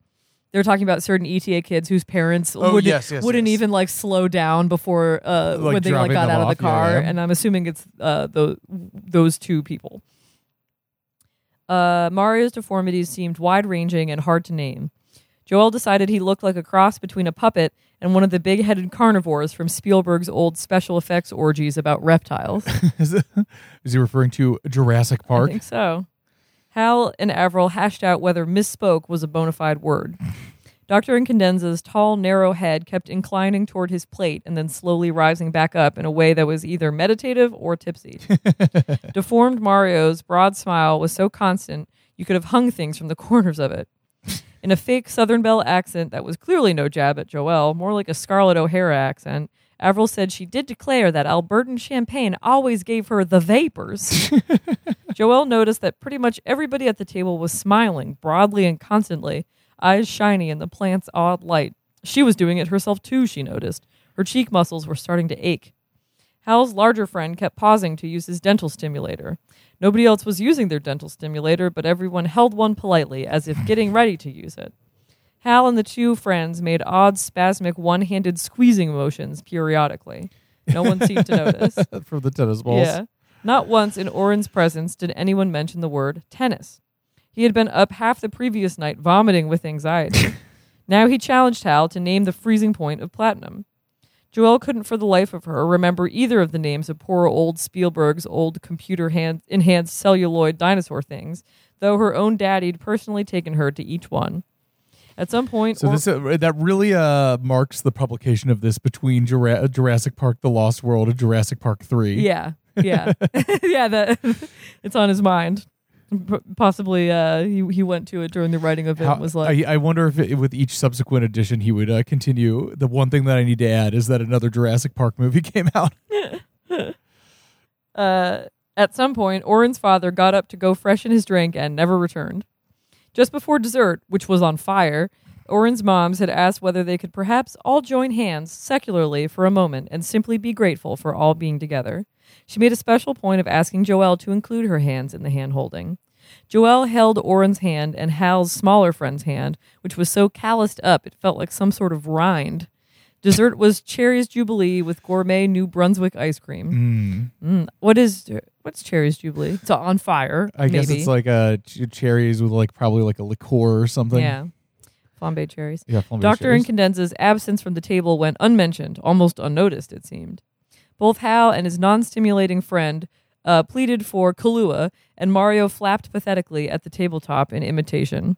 they were talking about certain ETA kids whose parents Oh, wouldn't, yes, yes, wouldn't yes. even like slow down before uh Like when they like got them out of off, the yeah, car yeah. and I'm assuming it's uh those those two people. Uh Mario's deformities seemed wide-ranging and hard to name. Joelle decided he looked like a cross between a puppet and one of the big-headed carnivores from Spielberg's old special effects orgies about reptiles. is, it- is he referring to Jurassic Park? I think so. Hal and Avril hashed out whether misspoke was a bona fide word. Dr. Incandenza's tall, narrow head kept inclining toward his plate and then slowly rising back up in a way that was either meditative or tipsy. Deformed Mario's broad smile was so constant you could have hung things from the corners of it. In a fake Southern Belle accent that was clearly no jab at Joelle, more like a Scarlett O'Hara accent, Avril said she did declare that Albertan champagne always gave her the vapors. Joelle noticed that pretty much everybody at the table was smiling broadly and constantly, eyes shiny in the plant's odd light. She was doing it herself too, she noticed. Her cheek muscles were starting to ache. Hal's larger friend kept pausing to use his dental stimulator. Nobody else was using their dental stimulator, but everyone held one politely, as if getting ready to use it. Hal and the two friends made odd, spasmic, one handed squeezing motions periodically. No one seemed to notice. For the tennis balls. Yeah. Not once in Orin's presence did anyone mention the word tennis. He had been up half the previous night vomiting with anxiety. now he challenged Hal to name the freezing point of platinum. Joelle couldn't for the life of her remember either of the names of poor old Spielberg's old computer hand- enhanced celluloid dinosaur things, though her own daddy'd personally taken her to each one. At some point, So or- this uh, that really uh, marks the publication of this between Jura- Jurassic Park: The Lost World and Jurassic Park Three. yeah, yeah, yeah, that it's on his mind. P- possibly, uh, he he went to it during the writing of it. How- and was like, I, I wonder if it, with each subsequent edition he would uh, continue. The one thing that I need to add is that another Jurassic Park movie came out. Uh, at some point, Orin's father got up to go freshen his drink and never returned. Just before dessert, which was on fire, Orin's moms had asked whether they could perhaps all join hands secularly for a moment and simply be grateful for all being together. She made a special point of asking Joelle to include her hands in the hand holding. Joelle held Orin's hand and Hal's smaller friend's hand, which was so calloused up it felt like some sort of rind. Dessert was Cherries Jubilee with gourmet New Brunswick ice cream. Mm. Mm, what is what's Cherries Jubilee? It's on fire. I guess it's like uh, ch- cherries with like probably like a liqueur or something. yeah, flambe cherries. yeah. flambé Doctor cherries. Incandenza's absence from the table went unmentioned, almost unnoticed. It seemed. Both Hal and his non-stimulating friend uh, pleaded for Kahlua, and Mario flapped pathetically at the tabletop in imitation.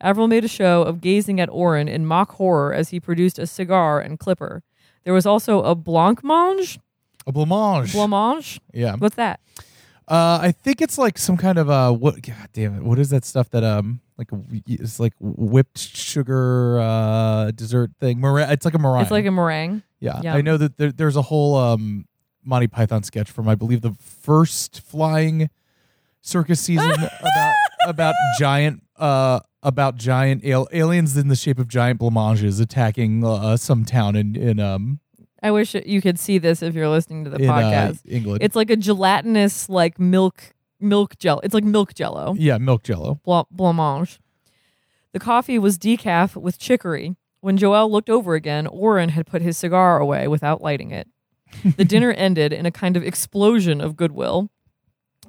Avril made a show of gazing at Orin in mock horror as he produced a cigar and clipper. There was also a blancmange. a blancmange. Blancmange. yeah. What's that? Uh, I think it's like some kind of uh, what? God damn it! What is that stuff that um, like it's like whipped sugar uh dessert thing? Meringue. It's like a meringue. It's like a meringue. Yeah. yeah. I know that there, there's a whole um Monty Python sketch from I believe the first flying circus season about about giant uh about giant al- aliens in the shape of giant blancmanges attacking uh, some town in in um I wish you could see this if you're listening to the in uh, podcast. England. It's like a gelatinous, like milk milk gel. It's like milk jello, yeah, milk jello. blanc blancmange. The coffee was decaf with chicory. When Joelle looked over again, Orin had put his cigar away without lighting it. The dinner ended in a kind of explosion of goodwill.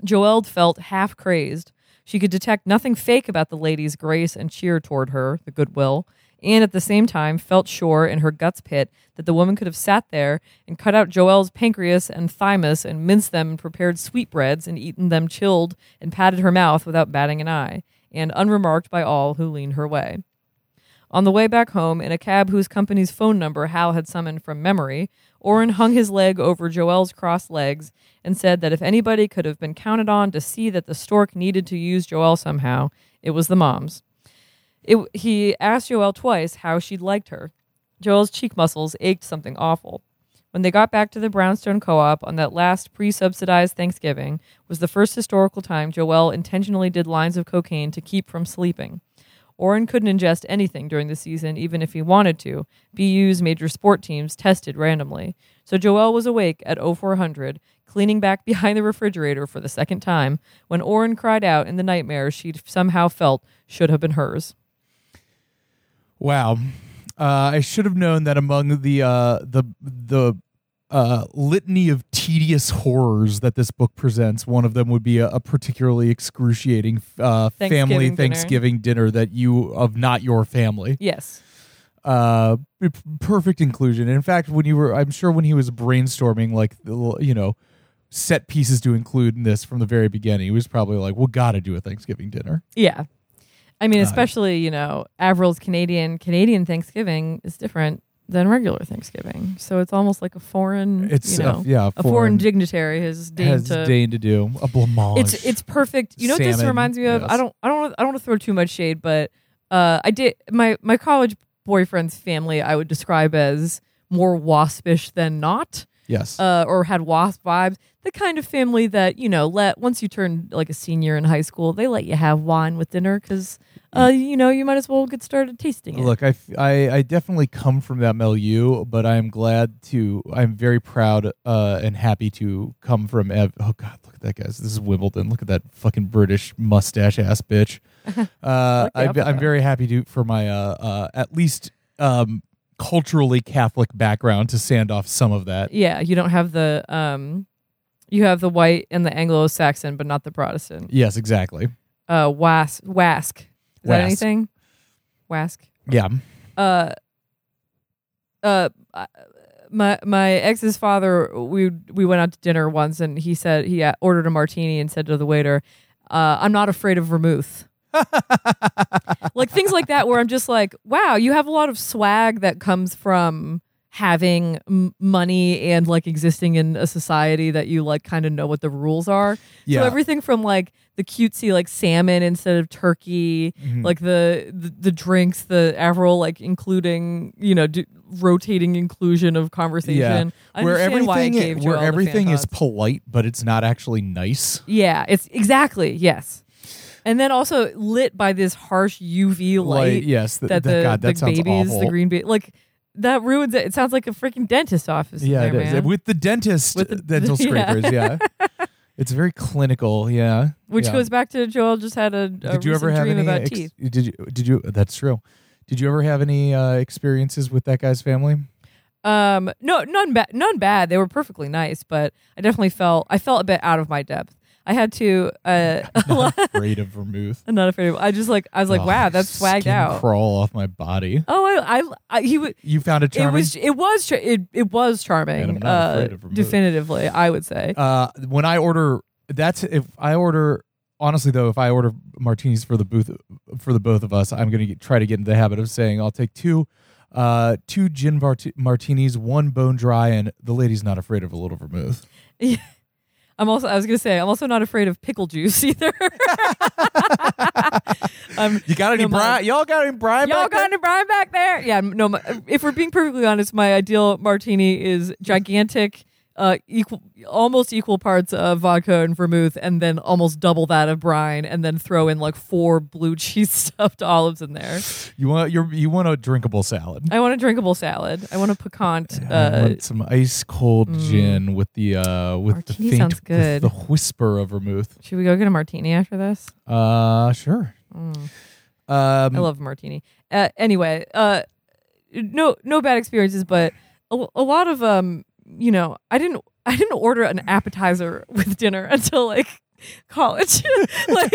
Joelle felt half crazed. She could detect nothing fake about the lady's grace and cheer toward her, the goodwill, and at the same time felt sure in her guts pit that the woman could have sat there and cut out Joelle's pancreas and thymus and minced them and prepared sweetbreads and eaten them chilled and patted her mouth without batting an eye, and unremarked by all who leaned her way. On the way back home, in a cab whose company's phone number Hal had summoned from memory, Orin hung his leg over Joelle's crossed legs and said that if anybody could have been counted on to see that the stork needed to use Joelle somehow, it was the moms. It, he asked Joelle twice how she'd liked her. Joelle's cheek muscles ached something awful. When they got back to the Brownstone Co-op on that last pre-subsidized Thanksgiving was the first historical time Joelle intentionally did lines of cocaine to keep from sleeping. Orin couldn't ingest anything during the season, even if he wanted to. BU's major sport teams tested randomly. So Joelle was awake at 0400, cleaning back behind the refrigerator for the second time, when Orin cried out in the nightmare she'd somehow felt should have been hers. Wow. Uh, I should have known that among the uh, the the uh, litany of tedious horrors that this book presents, one of them would be a, a particularly excruciating uh, family Thanksgiving dinner. Thanksgiving dinner that you of not your family. Yes. Uh, perfect inclusion. In fact, when you were, I'm sure when he was brainstorming, like you know, set pieces to include in this from the very beginning, he was probably like, "We got to do a Thanksgiving dinner." Yeah. I mean, Uh, especially, you know, Avril's Canadian Canadian Thanksgiving is different than regular Thanksgiving. So it's almost like a foreign, It's you know, yeah, a foreign dignitary has deigned has to deigned to do a blancmange. it's it's perfect. You know what this reminds me of? yes. I don't I don't wanna- I don't want to throw too much shade, but uh, I did my my college boyfriend's family. I would describe as more waspish than not, yes. uh, or had wasp vibes. The kind of family that you know let once you turn like a senior in high school, they let you have wine with dinner because uh, you know you might as well get started tasting it. Look, I, f- I, I definitely come from that milieu, but I am glad to, I'm very proud uh, and happy to come from. Ev- oh, God, look at that, guys. This is Wimbledon. Look at that fucking British mustache ass bitch. Uh, I, i'm very happy to for my, uh, uh, at least um, culturally Catholic background to sand off some of that. Yeah, you don't have the um, you have the white and the Anglo-Saxon, but not the Protestant. Yes, exactly. Uh, was wask. Is that anything? Wask. Yeah. Uh, uh, my my ex's father we we went out to dinner once and he said he ordered a martini and said to the waiter uh, i'm not afraid of vermouth like things like that where i'm just like wow you have a lot of swag that comes from having m- money and like existing in a society that you like kind of know what the rules are Yeah. so everything from like the cutesy like salmon instead of turkey Mhm. like the, the the drinks the Avril like including you know d- rotating inclusion of conversation I where understand why it everything where everything is polite, but it's not actually nice. yeah it's exactly yes and then also lit by this harsh uv light Like, yes, th- that that, the, God, that the babies awful. the green ba- like that ruins it it sounds like a freaking dentist office yeah, there, it is man. with the dentist With the- dental yeah. scrapers. Yeah, it's very clinical. Yeah, which yeah. goes back to joel just had a, a Did you ever have dream any? about ex- teeth Did you? Did you? That's true. Did you ever have any uh, experiences with that guy's family? Um, no, none bad. None bad. They were perfectly nice, but I definitely felt I felt a bit out of my depth. I had to. Uh, a lot- Afraid of vermouth. I'm not afraid of. I just like I was like, Oh, wow, that's swagged out. Crawl off my body. Oh, I, I, I he would. You found it It charming. was. It was. It. It was charming. Not uh, afraid of vermouth. definitively, I would say. uh, when I order, that's if I order. Honestly, though, if I order martinis for the booth for the both of us, I'm gonna get, try to get into the habit of saying I'll take two, uh, two gin mart- martinis, one bone dry, and the lady's not afraid of a little vermouth. I'm also. I was gonna say. I'm also not afraid of pickle juice either. I'm. You got any No, Brian? Y'all got any Brian? Y'all back got there? any Brian back there? Yeah, no. My, if we're being perfectly honest, my ideal martini is gigantic, uh, equal, almost equal parts of vodka and vermouth, and then almost double that of brine, and then throw in like four blue cheese stuffed olives in there. You want your you want a drinkable salad. I want a drinkable salad. I want a piquant. I Uh, want some ice cold mm. gin with the uh with the faint sounds good. The, the whisper of vermouth. should we go get a martini after this? Uh, sure. Mm. Um, I love martini. Uh, anyway, uh, no, no bad experiences, but a, a lot of um, you know, I didn't, I didn't order an appetizer with dinner until like college, like,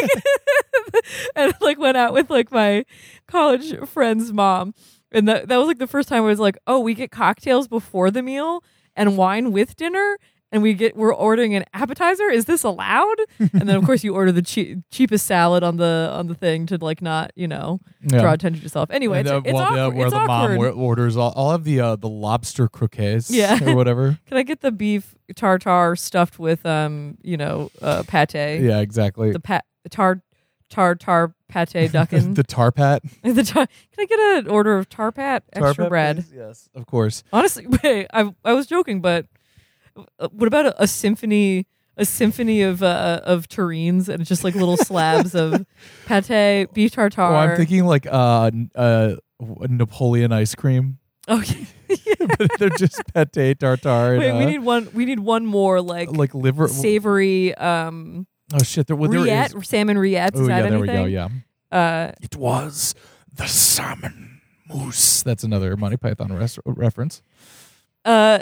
and like went out with like my college friend's mom, and that that was like the first time I was like, oh, we get cocktails before the meal and wine with dinner. And we get we're ordering an appetizer. Is this allowed? and then of course you order the chea- cheapest salad on the on the thing to like not you know yeah. draw attention to yourself. Anyway, And, it's, uh, it's well, yeah, awkward. where it's the mom awkward. wa- orders all, all of the uh, the lobster croquettes, Yeah. or whatever. Can I get the beef tartare stuffed with um, you know, uh, pate? yeah, exactly. The pat tar tartar pate duckin. the tarpat, the tar- Can I get an order of tarpat extra Tarpat, bread? please? Yes, of course. Honestly, wait, I I was joking, but what about a, a symphony? A symphony of uh, of terrines and just like little slabs of pate, beef tartare. Oh, I'm thinking like uh, uh, Napoleon ice cream. Okay. but they're just pate tartare. and, Wait, we uh, need one. We need one more like, like liver. savory um oh shit! There, well, there is. rillette, salmon rillettes. Oh yeah, there we go. Yeah. Uh, It was the salmon mousse. That's another Monty Python res- reference. Uh,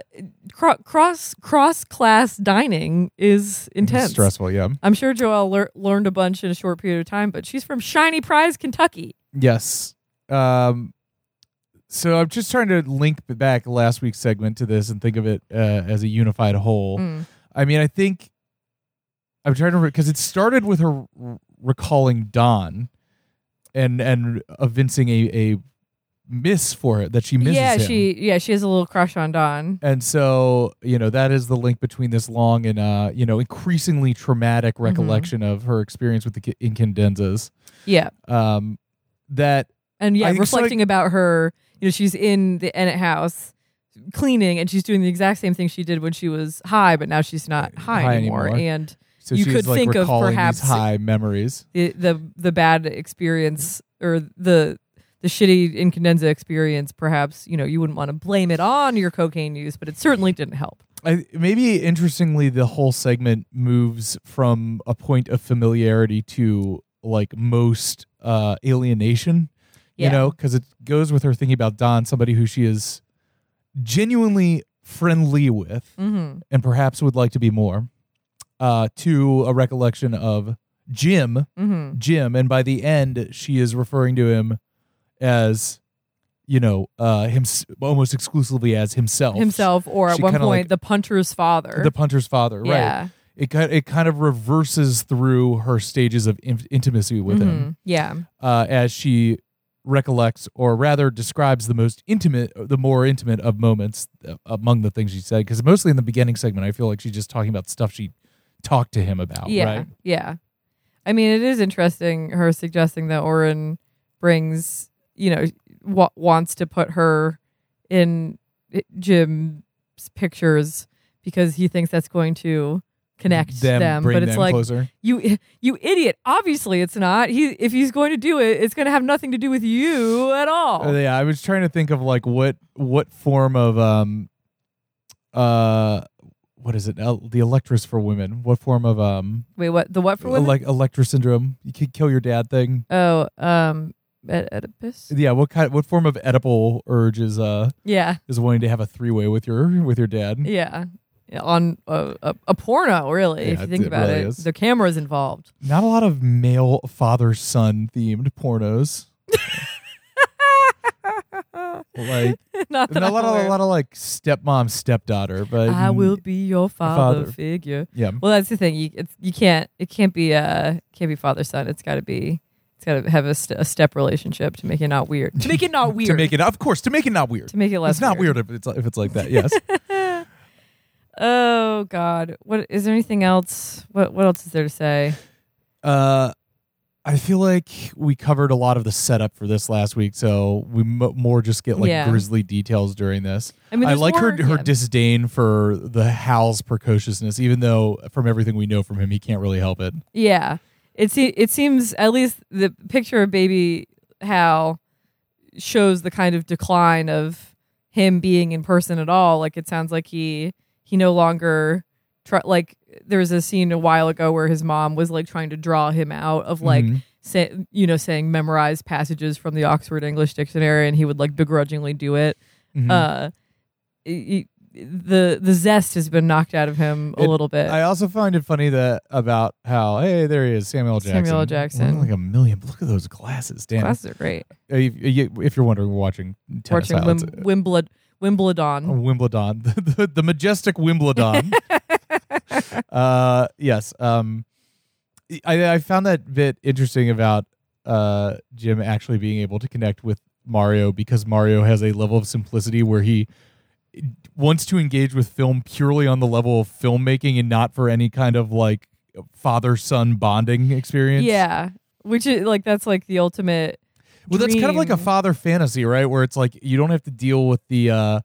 cro- cross cross class dining is intense. Stressful, yeah. I'm sure Joelle lear- learned a bunch in a short period of time, but she's from Shiny Prize, Kentucky. Yes. Um, so I'm just trying to link back last week's segment to this and think of it uh, as a unified whole. Mm. I mean, I think I'm trying to because it started with her r- recalling Don and and evincing a a miss for it that she misses Yeah, him. she yeah she has a little crush on Don. And so, you know, that is the link between this long and, uh, you know, increasingly traumatic Mm-hmm. recollection of her experience with the incandenzas. Yeah, Um, that, and yeah, I think so, reflecting about her. You know, she's in the Ennet house cleaning, and she's doing the exact same thing she did when she was high, but now she's not high, High anymore. anymore. And so You could like think of perhaps- high memories. the the the bad experience or the the shitty incandenza experience perhaps you know you wouldn't want to blame it on your cocaine use but it certainly didn't help I, maybe interestingly, the whole segment moves from a point of familiarity to like most uh, alienation. Yeah. You know, because it goes with her thinking about Don, somebody who she is genuinely friendly with, mm-hmm. and perhaps would like to be more. Uh, to a recollection of Jim, Mm-hmm. Jim, and by the end, she is referring to him as you know, uh, him almost exclusively as himself. himself, or at She one point like- the punter's father. the punter's father, yeah. right? It kind it kind of reverses through her stages of in- intimacy with him Mhm. Yeah. uh, as she recollects, or rather describes the most intimate, the more intimate of moments uh, among the things she said. Because mostly in the beginning segment, I feel like she's just talking about stuff she talked to him about. Yeah. right? Yeah. I mean, it is interesting her suggesting that Orin brings, you know, wa- wants to put her in Jim's pictures because he thinks that's going to connect them, them. But it's them like closer. you, you idiot. Obviously, it's not. He, if he's going to do it, it's going to have nothing to do with you at all. Uh, yeah, I was trying to think of like what what form of um uh what is it? El- the Electress for women. What form of um Wait, what? The what for women? like Electra syndrome? You could kill your dad thing. oh, um, Oedipus. Yeah, what kind? What form of Oedipal urge is uh Yeah. is wanting to have a three way with your with your dad? Yeah. On a, a, a porno, really, Yeah, if you think it about really it. is. The camera's involved. Not a lot of male father son themed pornos. like Not that a lot of a lot of like stepmom stepdaughter, but I will be your father, father. figure. yeah. Well, that's the thing. You it's, you can't it can't be uh can't be father son. It's got to be it's got to have a, st- a step relationship to make it not weird. To make it not weird. To make it, of course, to make it not weird. to make it less. it's not weird. if it's if it's like that. Yes. Oh God. What is there anything else? What what else is there to say? uh, I feel like we covered a lot of the setup for this last week, so we m- more just get like Yeah. grisly details during this. I mean, I like her more- her yeah. disdain for the Hal's precociousness, even though from everything we know from him, he can't really help it. Yeah. It se- it seems at least the picture of baby Hal shows the kind of decline of him being in person at all. Like it sounds like he he no longer try like there was a scene a while ago where his mom was like trying to draw him out of like Mhm. say, you know saying memorize passages from the Oxford English Dictionary and he would like begrudgingly do it. Mhm. Uh he- the the zest has been knocked out of him a It- little bit. I also find it funny that about how hey there he is Samuel L. Jackson. Samuel L. Jackson. Like a million. Look at those glasses, damn. Glasses are great. Uh, If, if you're wondering, we're watching tennis watching. Wim- Wimbledon. Wimbledon. Oh, Wimbledon, the, the, the majestic Wimbledon. uh, yes. Um, I, I found that bit interesting about uh, Jim actually being able to connect with Mario because Mario has a level of simplicity where he wants to engage with film purely on the level of filmmaking and not for any kind of like father son bonding experience. Yeah, which is like that's like the ultimate. Well, that's kind of like a father fantasy, right? Where it's like you don't have to deal with the uh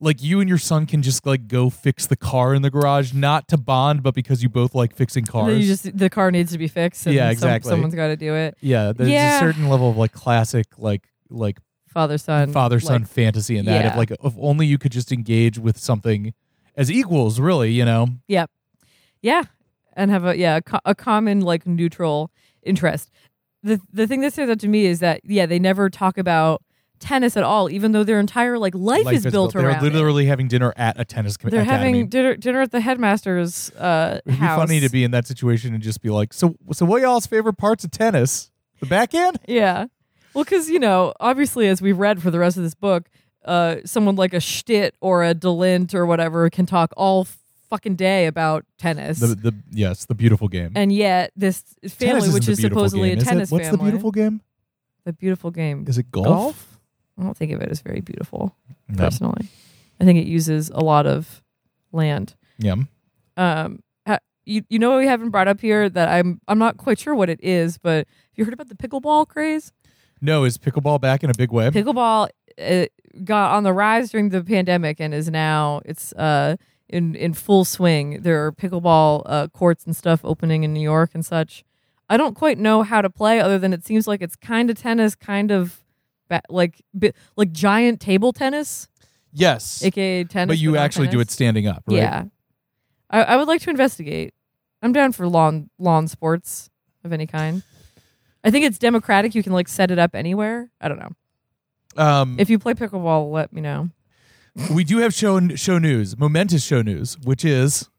like you and your son can just like go fix the car in the garage, not to bond, but because you both like fixing cars. You just the car needs to be fixed. And Yeah, some- exactly. someone's got to do it. yeah, there's Yeah. a certain level of like classic like like Father son. father son like- fantasy in that. If like if only you could just engage with something as equals, really, you know. Yep. Yeah, and have a yeah a, co- a common like neutral interest. The the thing that stands out to me is that yeah they never talk about tennis at all, even though their entire like life, is built around it. They're around. it. literally having dinner at a tennis co- They're academy. having dinner dinner at the headmaster's uh, It'd be funny to be in that situation and just be like, so so what are y'all's favorite parts of tennis? The backhand? Yeah. Well, because, you know, obviously, as we've read for the rest of this book, uh, someone like a Schtitt or a Delint or whatever can talk all fucking day about tennis. The the yes, the beautiful game. and yet, this family, which is supposedly game, a is tennis What's family. the beautiful game? The beautiful game. Is it golf? I don't think of it as very beautiful, No. personally. I think it uses a lot of land. Yeah. Um, ha- you, you know what we haven't brought up here that I'm I'm not quite sure what it is, but have you heard about the pickleball craze? No, is pickleball back in a big way? pickleball uh, got on the rise during the pandemic and is now it's uh in in full swing. There are pickleball uh, courts and stuff opening in New York and such. I don't quite know how to play other than it seems like it's kind of tennis, kind of ba- like bi- like giant table tennis, yes. aka tennis. but you actually do it standing up, right? Yeah, I, I would like to investigate. I'm down for lawn lawn sports of any kind. I think it's democratic. You can like set it up anywhere. I don't know. Um, If you play pickleball, let me know. we do have show show news, momentous show news, which is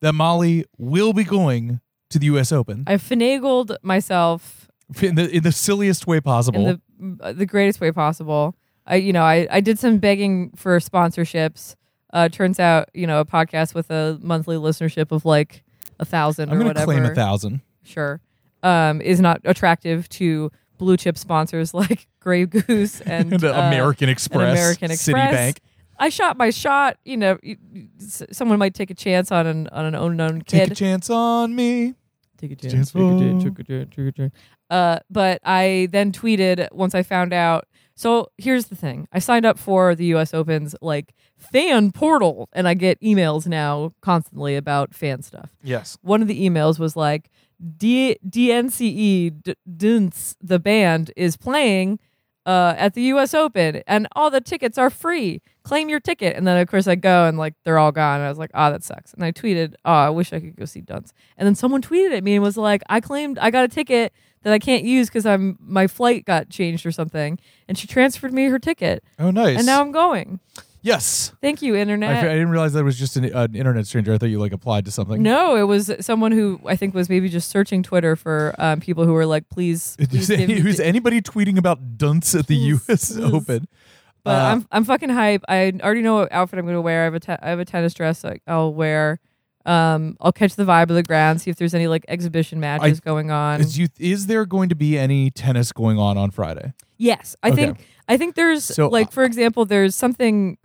that Molly will be going to the U.S. Open I finagled myself in the in the silliest way possible. in the the greatest way possible. I you know I I did some begging for sponsorships. Uh, turns out you know a podcast with a monthly listenership of like a thousand I'm gonna claim a thousand. Sure, um, is not attractive to blue chip sponsors like Grey Goose and, And uh, American Express, American Express. Citibank. I shot my shot. You know, y- y- s- someone might take a chance on an on an unknown kid. Take a chance on me. Take a chance, chance. take a chance, take a chance, take a chance. Uh, but I then tweeted once I found out. So here's the thing: I signed up for the U.S. Open's like fan portal, and I get emails now constantly about fan stuff. Yes. One of the emails was like, D- DNCE D- Dunce, the band is playing uh, at the U.S. Open, and all the tickets are free. Claim your ticket. And then of course I go and like they're all gone. And I was like, oh, that sucks. And I tweeted, oh, I wish I could go see Dunce. And then someone tweeted at me and was like, I claimed I got a ticket that I can't use because I'm my flight got changed or something. And she transferred me her ticket, Oh, nice. and now I'm going. Yes. Thank you, internet. I didn't realize that was just an, an internet stranger. I thought you like applied to something. No, it was someone who I think was maybe just searching Twitter for um, people who were like, please. please me is the- anybody tweeting about dunce at the Please, U.S. please. Open? but Uh, I'm I'm fucking hype. I already know what outfit I'm going to wear. I have a te- I have a tennis dress like, I'll wear. Um, I'll catch the vibe of the ground, see if there's any like exhibition matches going on. Is you is there going to be any tennis going on on Friday? Yes, I Okay. think I think there's So, like uh, for example, there's something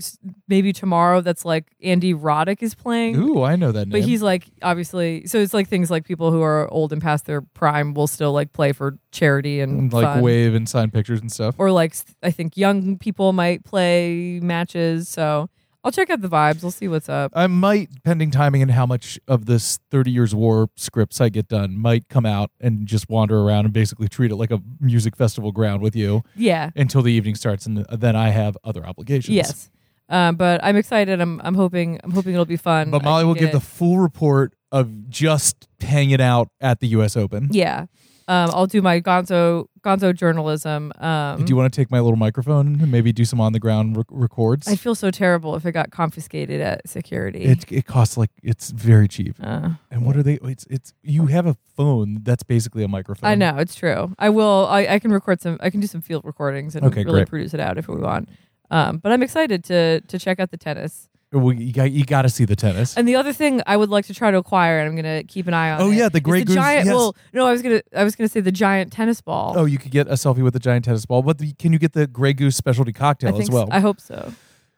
maybe tomorrow that's like Andy Roddick is playing. Ooh, I know that name. But he's like obviously so it's like things like people who are old and past their prime will still like play for charity and like fun. wave and sign pictures and stuff. or like I think young people might play matches. So I'll check out the vibes. We'll see what's up. I might, pending timing and how much of this 30 Years War scripts I get done, might come out and just wander around and basically treat it like a music festival ground with you Yeah. until the evening starts, and then I have other obligations. Yes. Um, but I'm excited. I'm I'm hoping I'm hoping it'll be fun. But Molly will give the full report of just hanging out at the U.S. Open. yeah. Um, I'll do my Gonzo Gonzo journalism. Um, Do you want to take my little microphone and maybe do some on the ground rec- records? I feel so terrible if it got confiscated at security. it it costs like it's very cheap. uh, And what are they? It's it's you have a phone that's basically a microphone. I know it's true. I will. I, I can record some. I can do some field recordings and Okay, really great. produce it out if we want. Um, but I'm excited to to check out the tennis. Well, you got you got to see the tennis. And the other thing I would like to try to acquire, and I'm gonna keep an eye on. Oh, it, yeah, the great Grey Goose- giant. yes. Well, no, I was gonna I was gonna say the giant tennis ball. Oh, you could get a selfie with the giant tennis ball. But the, can you get the Grey Goose specialty cocktail as well? I hope so.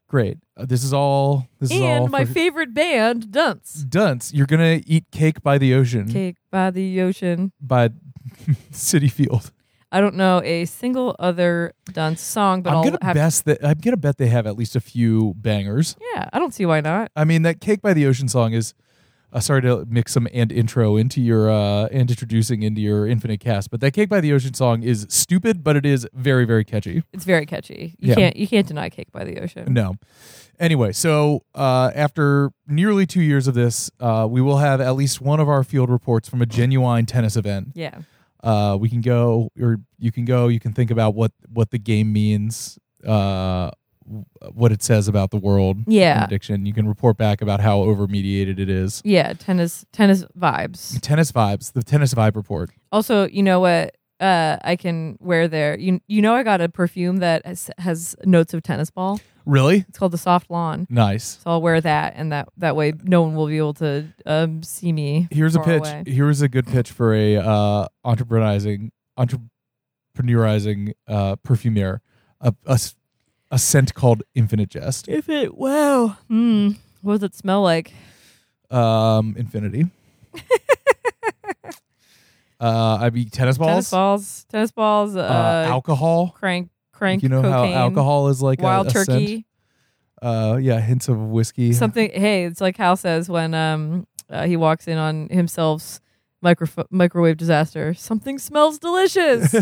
Great. Uh, this is all. This is all And my favorite band, Dunce. dunce. You're gonna eat cake by the ocean Cake by the ocean. by Citi Field. I don't know a single other Dunce song, but I'm will gonna have. guess that I'm gonna bet they have at least a few bangers. yeah, I don't see why not. I mean, that "Cake by the Ocean" song is. Uh, sorry to mix some and intro into your uh, and introducing into your infinite cast, but that "Cake by the Ocean" song is stupid, but it is very very catchy. It's very catchy. You Yeah. can't you can't deny Cake by the Ocean. No. Anyway, so uh, after nearly two years of this, uh, we will have at least one of our field reports from a genuine tennis event. Yeah. Uh, we can go, or you can go. You can think about what what the game means, uh, what it says about the world. Yeah. addiction. You can report back about how over mediated it is. Yeah, tennis tennis vibes. Tennis vibes, the tennis vibe report. Also, you know what uh, I can wear there? You you know I got a perfume that has, has notes of tennis ball. Really It's called the Soft Lawn. nice. So I'll wear that, and that that way no one will be able to um, see me. Here's a pitch. away. Here's a good pitch for a uh, entrepreneurizing entrepreneurizing uh, perfumer. a scent called Infinite Jest. If it wow, mm, what does it smell like? Um, Infinity. uh, I mean tennis balls. Tennis balls, tennis balls, uh, Uh, alcohol. crank, crank. you know cocaine, how alcohol is like wild a, scent? turkey, Uh, yeah, hints of whiskey. something. Hey, it's like Hal says when um uh, he walks in on himself's micro- microwave disaster. Something smells delicious.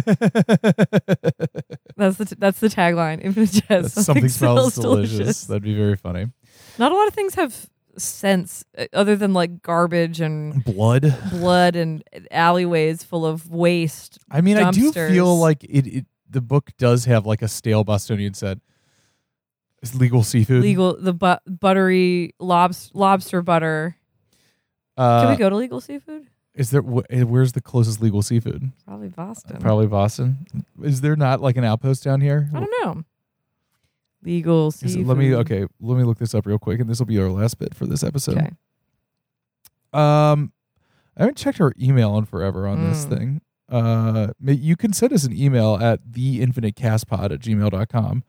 that's the t- that's the tagline. Infinite jest. That something smells delicious. That'd be very funny. Not a lot of things have scents uh, other than like garbage and Blood. blood and alleyways full of waste. I mean, I do feel like it, it. The book does have like a stale Bostonian scent. It's legal seafood. Legal the bu- buttery lobster lobster butter. Uh, Can we go to legal seafood? Is there? wh- eh, Where's the closest legal seafood? Probably Boston. Probably Boston. Is there not like an outpost down here? I don't know. Legal seafood. Let me okay. Let me look this up real quick, and this will be our last bit for this episode. Okay. Um, I haven't checked our email in forever on this Mm. thing. Uh, you can send us an email at theinfinitecastpod at gmail.com.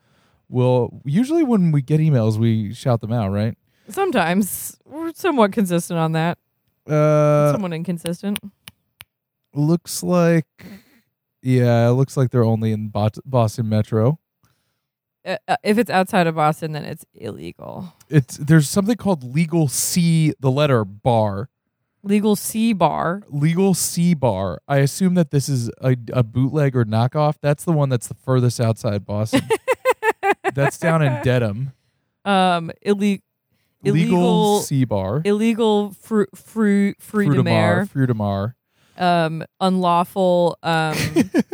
We'll usually when we get emails, we shout them out, right? Sometimes we're somewhat consistent on that. Uh, somewhat inconsistent. looks like, yeah, it looks like they're only in Boston Metro. Uh, uh, if it's outside of Boston, then it's illegal. It's there's something called Legal C, the letter bar. Legal C bar. Legal C bar. I assume that this is a, a bootleg or knockoff. That's the one that's the furthest outside Boston. that's down in Dedham. Um, ille- illegal, C bar. illegal fruit, fruit, fruit de um, unlawful, um,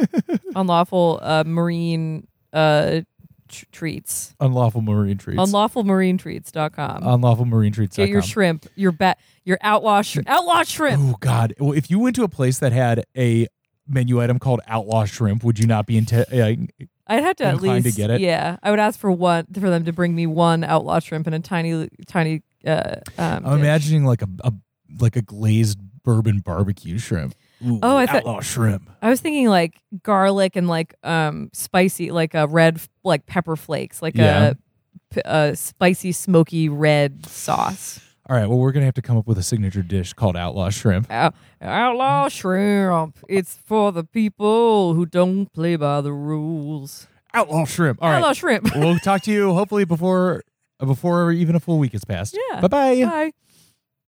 unlawful uh, marine uh, tr- treats. Unlawful marine treats. Unlawful marine treats.com. Unlawful marine treats. Get your shrimp, your bat, your outlaw, sh- outlaw shrimp. Oh God! Well, if you went to a place that had a menu item called outlaw shrimp, would you not be into? Uh, I'd have to at inclined to least get it? Yeah, I would ask for one for them to bring me one outlaw shrimp and a tiny, tiny. Uh, um, I'm dish. imagining like a, a like a glazed bourbon barbecue shrimp. Ooh, Oh, I thought- outlaw shrimp. I was thinking like garlic and like um spicy, like a red like pepper flakes, like Yeah. a a spicy smoky red sauce. All right. Well, we're gonna have to come up with a signature dish called outlaw shrimp. Out- outlaw shrimp. It's for the people who don't play by the rules. Outlaw shrimp. All right. outlaw shrimp. we'll talk to you hopefully before before even a full week has passed. Yeah. Bye bye. Bye.